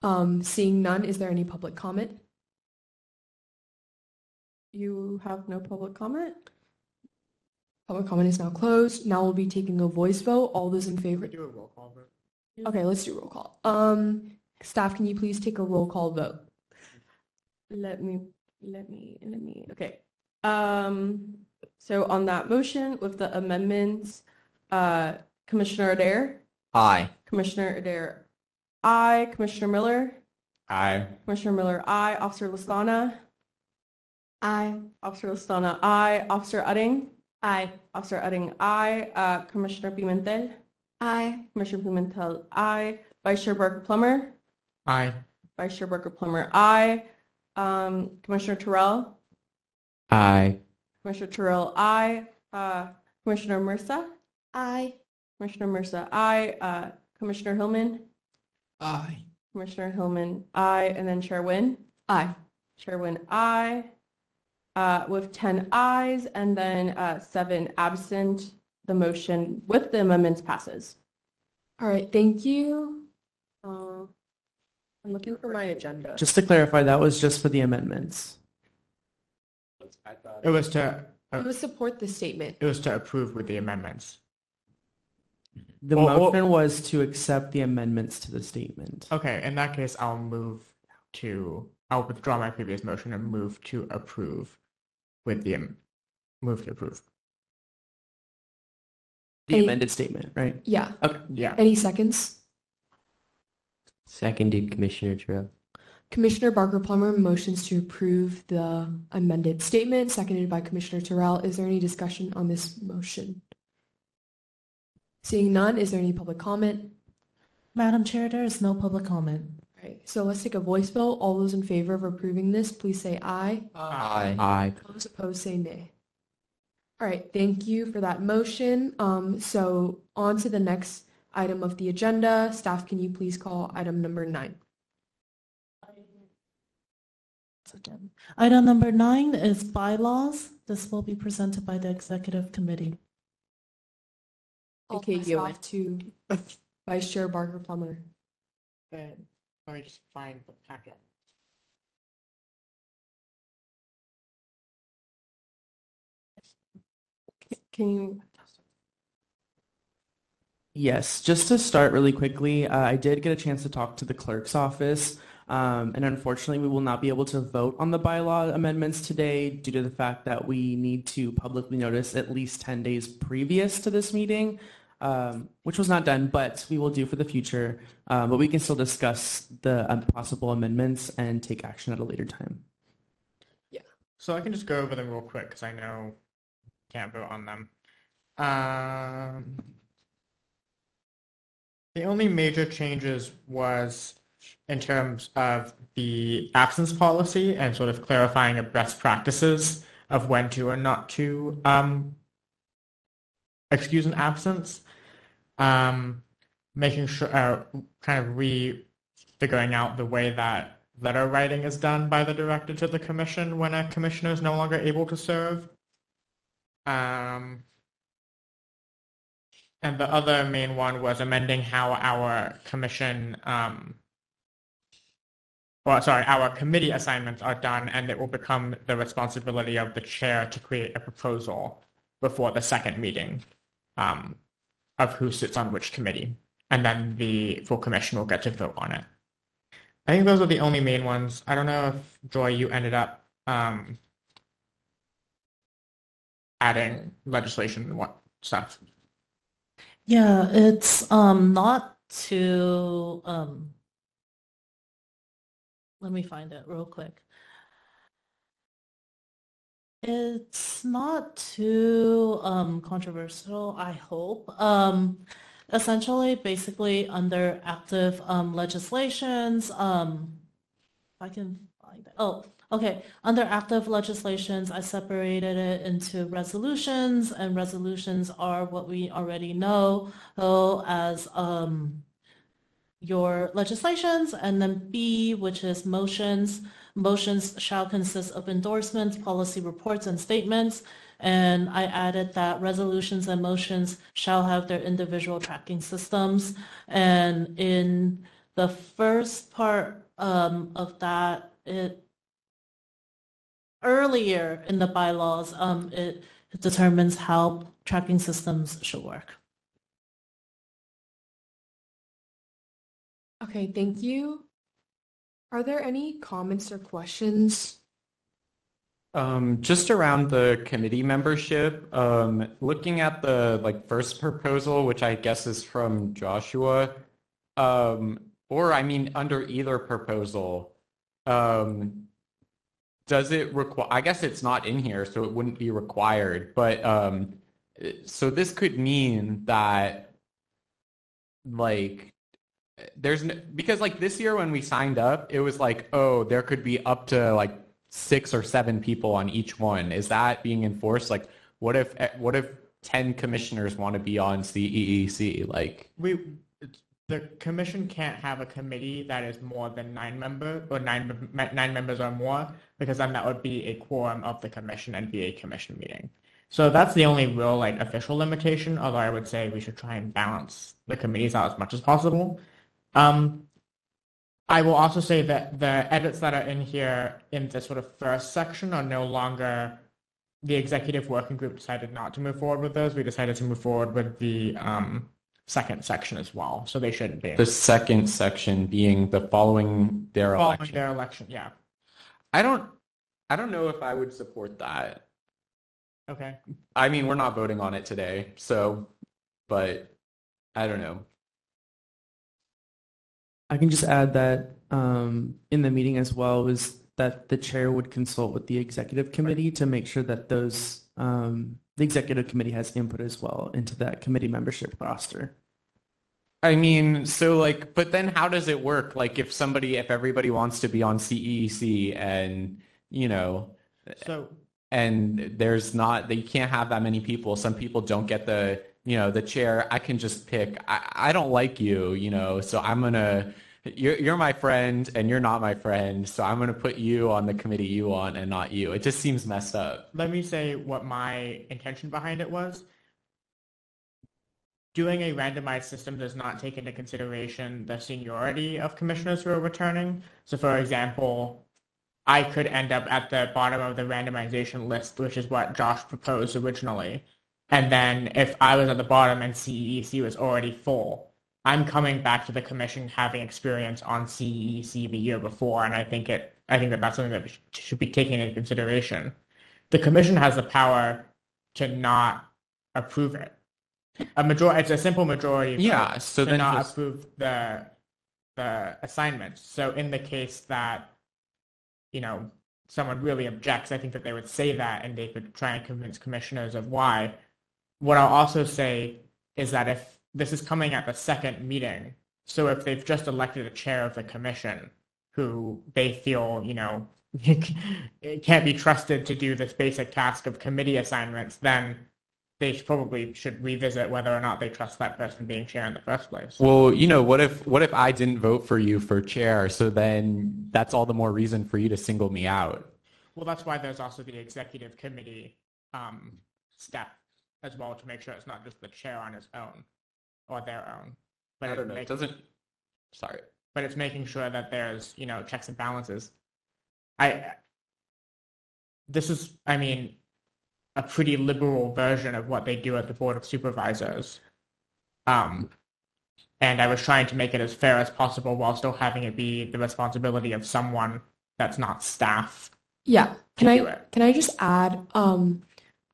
Um, seeing none, is there any public comment? You have no public comment? Public comment is now closed. Now we'll be taking a voice vote. All those in favor? Do a roll call vote. Okay, let's do roll call. Um, staff, can you please take a roll call vote? Let me, let me, let me, okay. Um, so on that motion with the amendments, uh, Commissioner Adair, Aye. Commissioner Adair, aye, Commissioner Miller, Aye. Commissioner Miller, aye, Officer Listana, Aye. Officer Listana, aye, Officer Utting, aye, Officer Utting, aye, uh, Commissioner Pimentel, Aye. Commissioner Pimentel, aye, Vice Chair Barker Plummer, Aye. Vice Chair Barker Plummer, aye, um, Commissioner Terrell, Aye. Commissioner Terrell, aye. Uh, Commissioner Mursa, Aye. Commissioner Mursa, aye. Uh, Commissioner Hillman, Aye. Commissioner Hillman, aye. And then Chair Wynn, Aye. Chair Wynn, aye. Uh, with 10 ayes and then uh, seven absent, the motion with the amendments passes. All right, thank you. Uh, I'm looking for my agenda. Just to clarify, that was just for the amendments. It was to, It was support the statement. it was to approve with the amendments. The Well, well- motion was to accept the amendments to the statement. Okay, in that case, I'll move to, I'll withdraw my previous motion and move to approve with the, am- move to approve. The Any- amended statement, right? Yeah. Okay. Yeah. Any seconds? Seconded Commissioner Terrell. Commissioner Barker Plummer motions to approve the amended statement, seconded by Commissioner Terrell. Is there any discussion on this motion? Seeing none, is there any public comment? Madam Chair, there is no public comment. All right, so let's take a voice vote. All those in favor of approving this, please say aye. Aye. Aye. Those opposed say nay. All right, thank you for that motion. Um, so on to the next item of the agenda. Staff, can you please call item number nine? Item number nine is bylaws. This will be presented by the executive committee. Okay, pass you off to Vice Chair Barker Plummer. Then, let me just find the packet. Can you, Yes, just to start really quickly, uh, I did get a chance to talk to the clerk's office, um, and unfortunately, we will not be able to vote on the bylaw amendments today due to the fact that we need to publicly notice at least 10 days previous to this meeting, um, which was not done, but we will do for the future. Uh, but we can still discuss the um, possible amendments and take action at a later time. Yeah. So I can just go over them real quick because I know can't vote on them. Um, the only major changes was in terms of the absence policy and sort of clarifying a best practices of when to and not to um, excuse an absence. Um, making sure, uh, kind of re-figuring out the way that letter writing is done by the director to the commission when a commissioner is no longer able to serve. Um, and the other main one was amending how our commission, um, well, sorry, our committee assignments are done, and it will become the responsibility of the chair to create a proposal before the second meeting um, of who sits on which committee, and then the full commission will get to vote on it. I think those are the only main ones. I don't know if Joy, you ended up um, adding legislation and what stuff. Yeah, it's um not too um let me find it real quick. It's not too um controversial, I hope. Um essentially basically under active um legislations, um I can find it. Oh, okay. Under active legislations, I separated it into resolutions, and resolutions are what we already know oh, as um, your legislations, and then B, which is motions. Motions shall consist of endorsements, policy reports, and statements. And I added that resolutions and motions shall have their individual tracking systems. And in the first part um, of that, it earlier in the bylaws, um, it, it determines how tracking systems should work. Okay, thank you. Are there any comments or questions? Um, just around the committee membership, um, looking at the like first proposal, which I guess is from Joshua, um, or I mean under either proposal, um, does it require? I guess it's not in here, so it wouldn't be required. But um, so this could mean that like there's because like this year when we signed up, it was like oh there could be up to like six or seven people on each one. Is that being enforced? Like what if what if ten commissioners want to be on CEC? Like We the commission can't have a committee that is more than nine member or nine nine members or more because then that would be a quorum of the commission and be a commission meeting. So that's the only real like official limitation. Although I would say we should try and balance the committees out as much as possible. Um, I will also say that the edits that are in here in this sort of first section are no longer the executive working group decided not to move forward with those. We decided to move forward with the um, second section as well. So they shouldn't be. the second section being the following their Following election. their election, yeah. I don't I don't know if I would support that. Okay. I mean, we're not voting on it today, so but I don't know. I can just add that um, in the meeting as well was that the chair would consult with the executive committee to make sure that those um, the executive committee has input as well into that committee membership roster. I mean, so like, but then how does it work? Like, if somebody, if everybody wants to be on CEC and, you know, So and there's not, they can't have that many people. Some people don't get the, you know, the chair. I can just pick, I, I don't like you, you know, so I'm going to, you're, you're my friend and you're not my friend. So I'm going to put you on the committee you want and not you. It just seems messed up. let me say what my intention behind it was. Doing a randomized system does not take into consideration the seniority of commissioners who are returning. So for example, I could end up at the bottom of the randomization list, which is what Josh proposed originally. And then if I was at the bottom and CEC was already full, I'm coming back to the commission having experience on CEC the year before, and I think it, I think that that's something that should be taken into consideration. The commission has the power to not approve it. A majority, it's a simple majority. Yeah, so to then not approve the the assignment. So in the case that you know someone really objects, I think that they would say that, and they could try and convince commissioners of why. What I'll also say is that if this is coming at the second meeting, so if they've just elected a chair of the commission who they feel, you know, can't be trusted to do this basic task of committee assignments, then they should probably should revisit whether or not they trust that person being chair in the first place. Well, you know, what if what if I didn't vote for you for chair? So then that's all the more reason for you to single me out. Well, that's why there's also the executive committee um, step as well to make sure it's not just the chair on his own or their own. But I don't know. make- It doesn't. Sorry. but it's making sure that there's you know checks and balances. I this is I mean a pretty liberal version of what they do at the board of supervisors. Um, and I was trying to make it as fair as possible while still having it be the responsibility of someone that's not staff. Yeah, can I can I just add um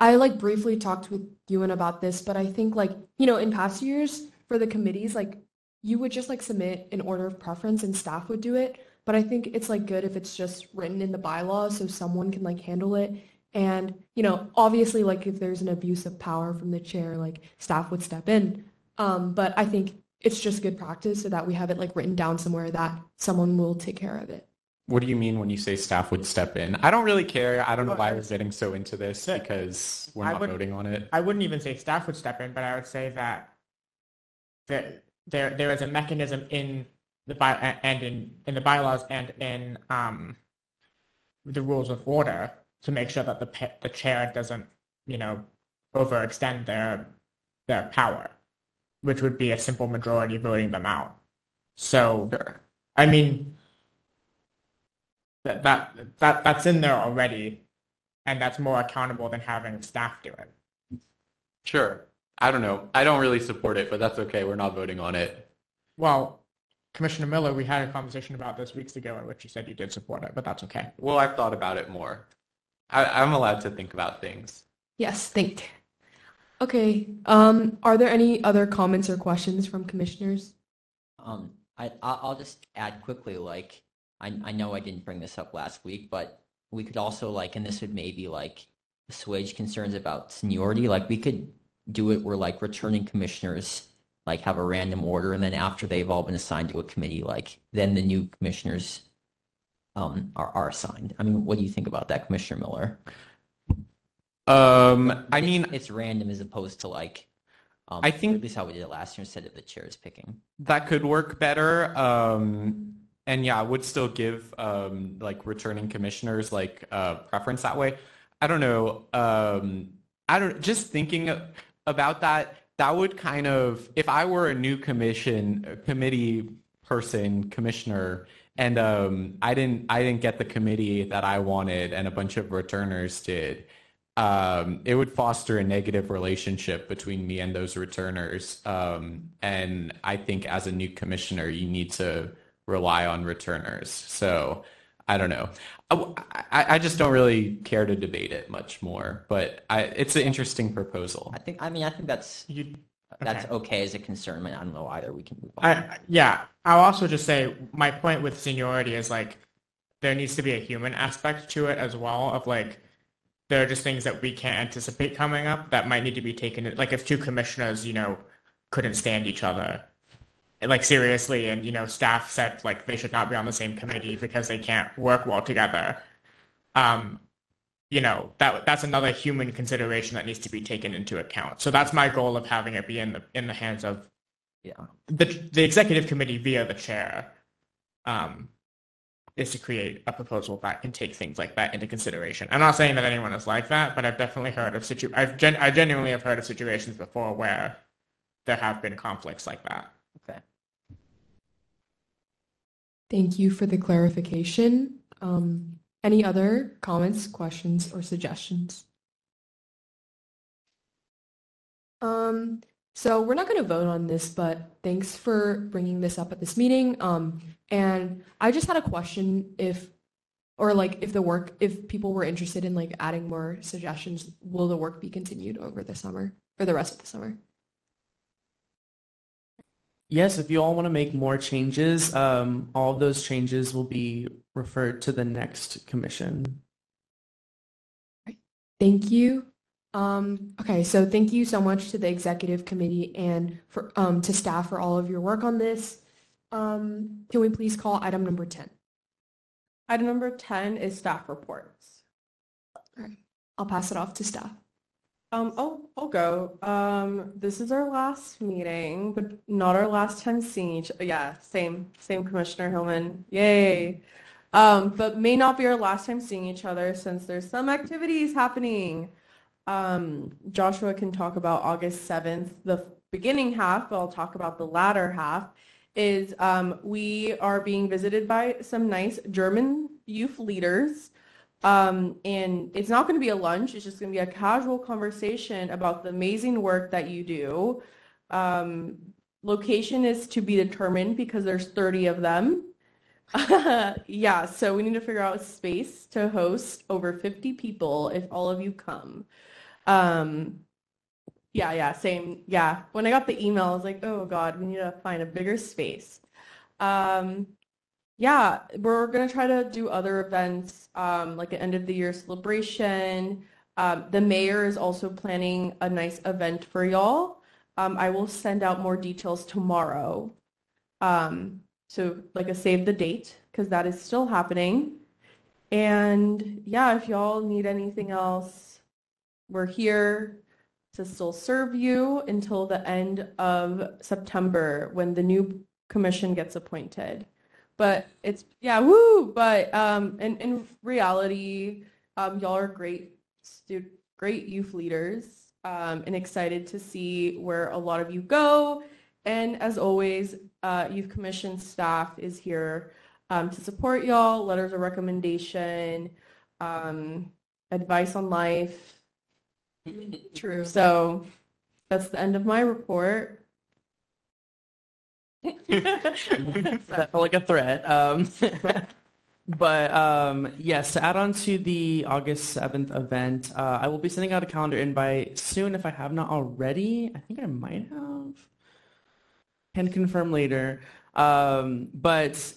I like briefly talked with Ewan about this, but I think like, you know, in past years for the committees, like you would just like submit an order of preference and staff would do it. But I think it's like good if it's just written in the bylaws so someone can like handle it. And, you know, obviously like if there's an abuse of power from the chair, like staff would step in. Um, but I think it's just good practice so that we have it like written down somewhere that someone will take care of it. What do you mean when you say staff would step in? I don't really care. I don't know why we're getting so into this Yeah. because we're not would- voting on it. I wouldn't even say staff would step in, but I would say that there there there is a mechanism in the by and in in the bylaws and in um the rules of order to make sure that the the chair doesn't you know overextend their their power, which would be a simple majority voting them out. So Sure. I mean that that that that's in there already, and that's more accountable than having staff do it. Sure. I don't know. I don't really support it, but that's okay. We're not voting on it. Well, Commissioner Miller, we had a conversation about this weeks ago in which you said you did support it, but that's okay. Well, I've thought about it more. I, I'm allowed to think about things. Yes, think. Okay, um, are there any other comments or questions from commissioners? Um, I, I- I'll just add quickly, like, I, I know I didn't bring this up last week, but we could also like, and this would maybe like assuage concerns about seniority, like we could do it where like returning commissioners like have a random order and then after they've all been assigned to a committee, like then the new commissioners um, are, are assigned. I mean, what do you think about that, Commissioner Miller? Um, I mean, it's random as opposed to like, um, I think- at least how we did it last year instead of the chairs picking. that could work better. Um, and yeah, I would still give um, like returning commissioners like uh, preference that way. I don't know. Um, I don't just thinking about that. That would kind of if I were a new commission committee person commissioner and um, I didn't I didn't get the committee that I wanted and a bunch of returners did. Um, it would foster a negative relationship between me and those returners. Um, and I think as a new commissioner, you need to rely on returners. So I don't know. I, I, I just don't really care to debate it much more, but I, it's an interesting proposal. I think, I mean, I think that's, You, that's okay. okay as a concern. I I don't know either. We can move on. I, yeah, I'll also just say my point with seniority is like there needs to be a human aspect to it as well. Of like there are just things that we can't anticipate coming up that might need to be taken. Like if two commissioners, you know, couldn't stand each other, like seriously, and you know, staff said like they should not be on the same committee because they can't work well together. Um, you know that that's another human consideration that needs to be taken into account. So that's my goal of having it be in the in the hands of Yeah. the the executive committee via the chair um, is to create a proposal that can take things like that into consideration. I'm not saying that anyone is like that, but I've definitely heard of situ I've gen- I genuinely have heard of situations before where there have been conflicts like that. Okay. Thank you for the clarification. Um, any other comments, questions, or suggestions? Um, so we're not going to vote on this, but thanks for bringing this up at this meeting. Um, and I just had a question if, or like if the work, if people were interested in like adding more suggestions, will the work be continued over the summer or the rest of the summer? Yes, if you all want to make more changes, um, all of those changes will be referred to the next commission. Thank you. Um, okay, so thank you so much to the executive committee and for um, to staff for all of your work on this. Um, can we please call item number 10? Item number 10 is staff reports. I'll pass it off to staff. Um, I'll, I'll go. Um, this is our last meeting, but not our last time seeing each, yeah, same, same Commissioner Hillman. Yay. Um, but may not be our last time seeing each other since there's some activities happening. Um, Joshua can talk about August 7th, the beginning half, but I'll talk about the latter half, is um, we are being visited by some nice German youth leaders. Um, and it's not going to be a lunch. It's just going to be a casual conversation about the amazing work that you do. Um, location is to be determined because there's 30 of them. yeah, so we need to figure out space to host over 50 people if all of you come. Um, yeah, yeah, same. Yeah. When I got the email, I was like, oh God, we need to find a bigger space. Um, yeah, we're gonna try to do other events, um, like an end of the year celebration. Um, the mayor is also planning a nice event for y'all. Um, I will send out more details tomorrow. Um, so like a save the date, because that is still happening. And yeah, if y'all need anything else, we're here to still serve you until the end of September when the new commission gets appointed. But it's yeah, woo! But um, in in reality, um, y'all are great stu- great youth leaders, um, and excited to see where a lot of you go. And as always, uh, youth commission staff is here um, to support y'all. Letters of recommendation, um, advice on life. True. So that's the end of my report. that felt like a threat. Um, but um, yes, to add on to the August 7th event, uh, I will be sending out a calendar invite soon if I have not already. I think I might have. Can confirm later. Um, but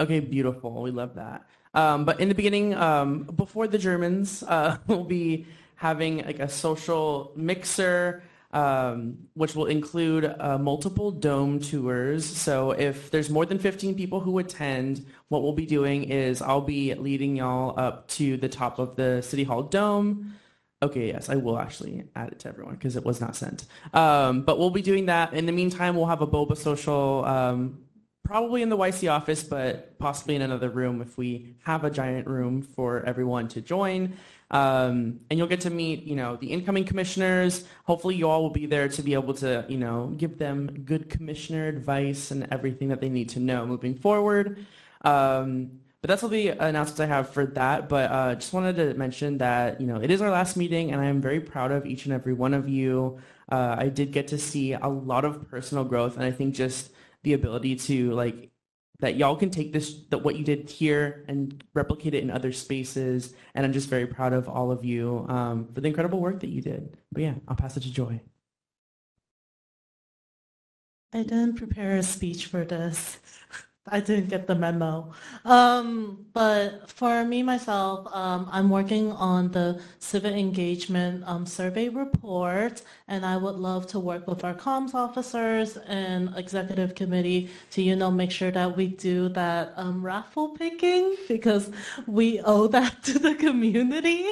okay, beautiful. We love that. Um, but in the beginning, um, before the Germans, uh, we'll be having like a social mixer um, which will include uh, multiple dome tours. So if there's more than 15 people who attend, what we'll be doing is I'll be leading y'all up to the top of the City Hall dome. Okay, yes, I will actually add it to everyone because it was not sent. Um, but we'll be doing that. In the meantime, we'll have a boba social um, probably in the YC office, but possibly in another room if we have a giant room for everyone to join. Um, and you'll get to meet, you know, the incoming commissioners. Hopefully you all will be there to be able to, you know, give them good commissioner advice and everything that they need to know moving forward. Um, but that's all the announcements I have for that. But uh, just wanted to mention that, you know, it is our last meeting and I am very proud of each and every one of you. Uh, I did get to see a lot of personal growth and I think just the ability to like that y'all can take this that what you did here and replicate it in other spaces and i'm just very proud of all of you um, for the incredible work that you did but yeah i'll pass it to joy I didn't prepare a speech for this. I didn't get the memo. Um, but for me, myself, um, I'm working on the civic engagement um, survey report, and I would love to work with our comms officers and executive committee to, you know, make sure that we do that um, raffle picking because we owe that to the community.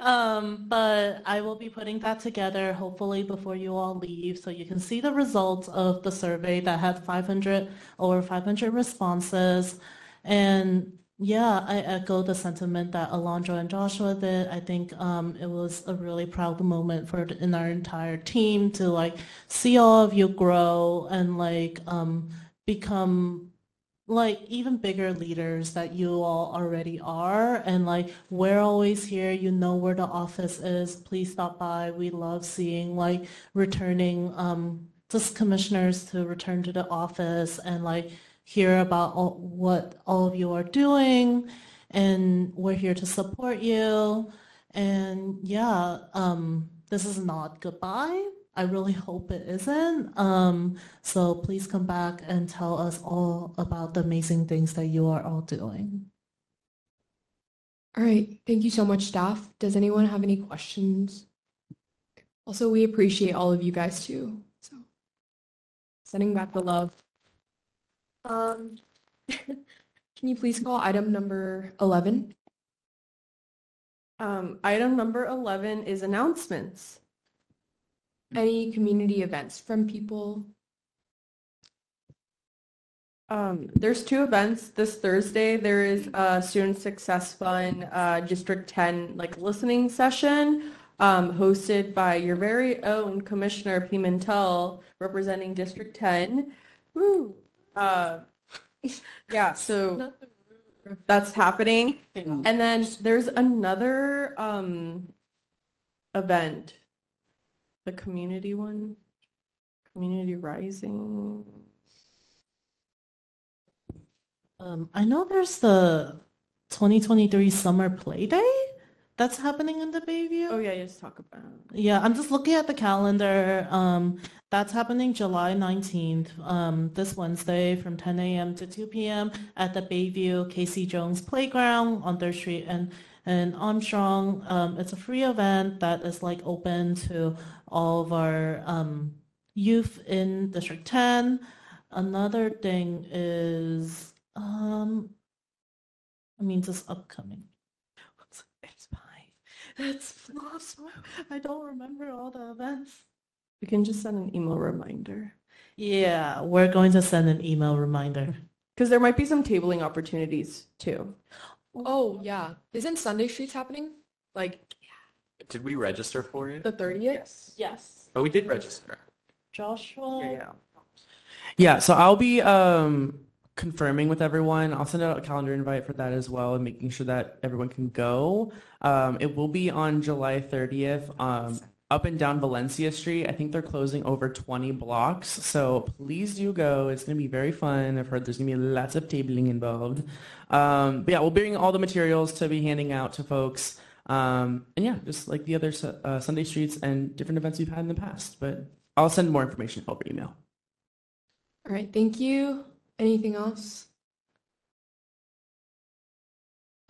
Um, but I will be putting that together hopefully before you all leave so you can see the results of the survey that had 500 over 500 responses. And yeah, I echo the sentiment that Alondra and Joshua did. I think um, it was a really proud moment for in our entire team to like see all of you grow and like um, become like even bigger leaders that you all already are. And like we're always here. You know where the office is. Please stop by. We love seeing like returning um just commissioners to return to the office and like hear about all, what all of you are doing and we're here to support you and yeah um this is not goodbye I really hope it isn't. Um, so please come back and tell us all about the amazing things that you are all doing. All right. Thank you so much, staff. Does anyone have any questions? Also, we appreciate all of you guys too. So sending back the love. Um, can you please call item number 11? Um, item number 11 is announcements. Any community events from people? Um, there's two events this Thursday. There is a Student Success Fund uh, District 10 like listening session um, hosted by your very own Commissioner Pimentel representing District 10. Woo! Uh, yeah, so that's happening. And then there's another um, event, the community one, Community Rising. Um, I know there's the 2023 Summer Play Day. That's happening in the Bayview? Oh yeah, you just talk about. Yeah, I'm just looking at the calendar. Um, that's happening July 19th, um, this Wednesday from 10 a.m. to 2 p.m. at the Bayview KC Jones Playground on Third Street and and Armstrong. Um, it's a free event that is like open to all of our um, youth in District 10. Another thing is, um, I mean, just upcoming. It's fine. It's lost. I don't remember all the events. We can just send an email reminder Yeah, we're going to send an email reminder. because there might be some tabling opportunities too. Oh, yeah. Isn't Sunday Streets happening? Like Did we register for it? the 30th? Yes. Yes. Oh, we did register. Joshua. Yeah. Yeah, so I'll be um, confirming with everyone. I'll send out a calendar invite for that as well and making sure that everyone can go. Um, it will be on July 30th um, up and down Valencia Street. I think they're closing over 20 blocks. So please do go. It's going to be very fun. I've heard there's going to be lots of tabling involved. Um, but yeah, we'll bring all the materials to be handing out to folks. Um, and yeah, just like the other uh, Sunday Streets and different events we've had in the past. But I'll send more information over email. All right, thank you. Anything else?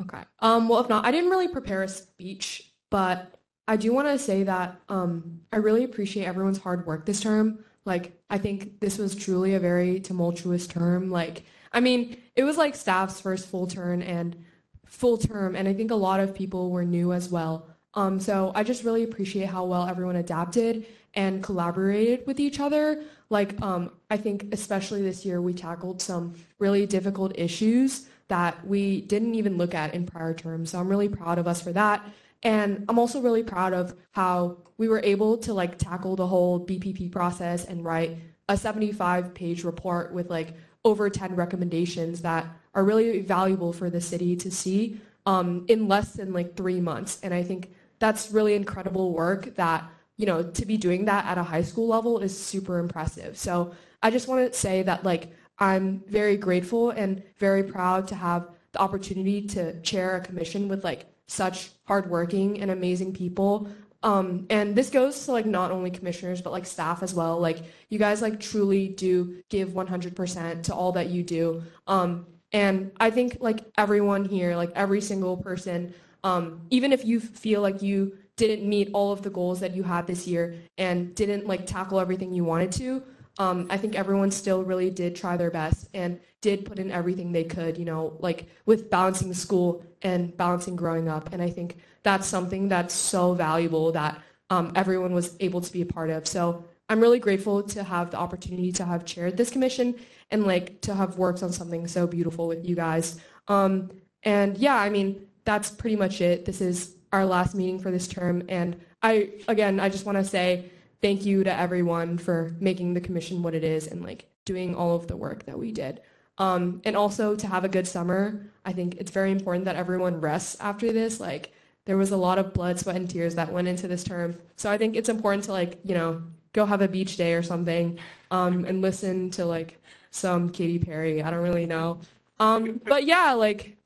Okay. Um, well, if not, I didn't really prepare a speech, but I do want to say that um, I really appreciate everyone's hard work this term. Like, I think this was truly a very tumultuous term. Like, I mean, it was like staff's first full turn and full term, and I think a lot of people were new as well. Um, so I just really appreciate how well everyone adapted and collaborated with each other. Like, um, I think especially this year, we tackled some really difficult issues that we didn't even look at in prior terms. So I'm really proud of us for that. And I'm also really proud of how we were able to like tackle the whole BPP process and write a 75 page report with like over 10 recommendations that are really valuable for the city to see um, in less than like three months. And I think that's really incredible work that, you know, to be doing that at a high school level is super impressive. So I just want to say that like I'm very grateful and very proud to have the opportunity to chair a commission with like such hardworking and amazing people. Um, and this goes to like not only commissioners but like staff as well. Like you guys like truly do give 100% to all that you do. Um, and I think like everyone here, like every single person, um, even if you feel like you didn't meet all of the goals that you had this year and didn't like tackle everything you wanted to, um, I think everyone still really did try their best and did put in everything they could, you know, like with balancing school and balancing growing up. And I think that's something that's so valuable that um, everyone was able to be a part of. So I'm really grateful to have the opportunity to have chaired this commission and like to have worked on something so beautiful with you guys. Um, and yeah, I mean, that's pretty much it. This is our last meeting for this term. And I, again, I just want to say thank you to everyone for making the commission what it is and like doing all of the work that we did. Um, and also to have a good summer. I think it's very important that everyone rests after this. Like there was a lot of blood, sweat, and tears that went into this term. So I think it's important to like, you know, go have a beach day or something um, and listen to like some Katy Perry. I don't really know. Um, but yeah, like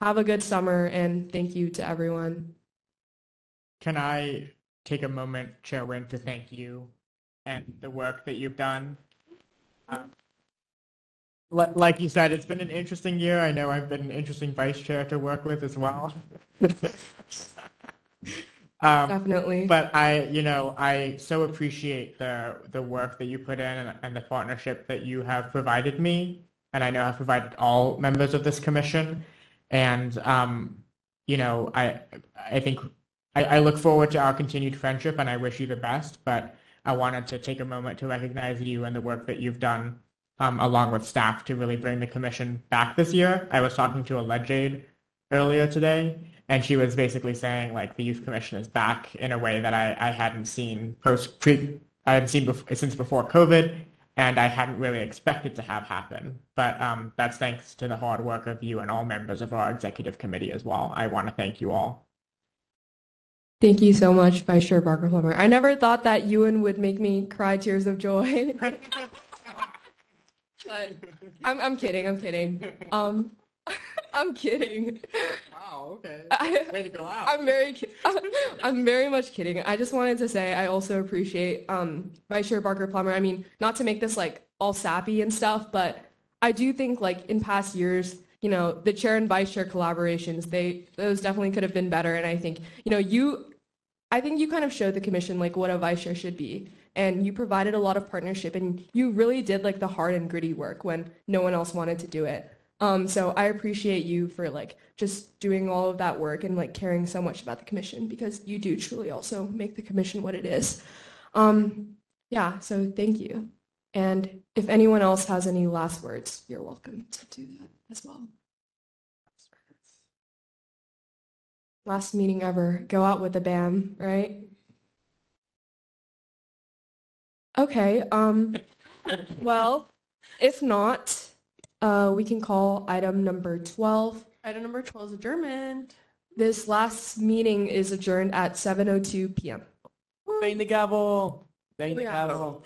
have a good summer and thank you to everyone. Can I take a moment, Chair Wynn, to thank you and the work that you've done? Um, like you said, it's been an interesting year. I know I've been an interesting vice chair to work with as well. um, Definitely. but I, you know, I so appreciate the the work that you put in and, and the partnership that you have provided me, and I know have provided all members of this commission. And um, you know, I I think I, I look forward to our continued friendship, and I wish you the best. But I wanted to take a moment to recognize you and the work that you've done, um, along with staff, to really bring the commission back this year. I was talking to a leg aide earlier today, and she was basically saying like the youth commission is back in a way that I, I hadn't seen post pre I hadn't seen since before COVID, and I hadn't really expected to have happen. But um, that's thanks to the hard work of you and all members of our executive committee as well. I want to thank you all. Thank you so much, Vice Chair Barker Plummer. I never thought that Ewan would make me cry tears of joy. but I'm, I'm kidding. I'm kidding. Um, I'm kidding. Wow, okay. I, Way to go out. I'm very, ki- I'm very much kidding. I just wanted to say I also appreciate um, Vice Chair Barker Plummer. I mean, not to make this like all sappy and stuff, but I do think like in past years, you know, the chair and vice chair collaborations, they those definitely could have been better. And I think, you know, you, I think you kind of showed the commission like what a vice chair should be, and you provided a lot of partnership, and you really did like the hard and gritty work when no one else wanted to do it. Um, so I appreciate you for like just doing all of that work and like caring so much about the commission because you do truly also make the commission what it is. Um, yeah, so thank you. And if anyone else has any last words, you're welcome to do that as well. Last meeting ever. Go out with a bam, right? Okay, um, well, if not, uh, we can call item number 12. Item number 12 is adjournment. This last meeting is adjourned at 7:02 PM. Bang the gavel. Bang the gavel.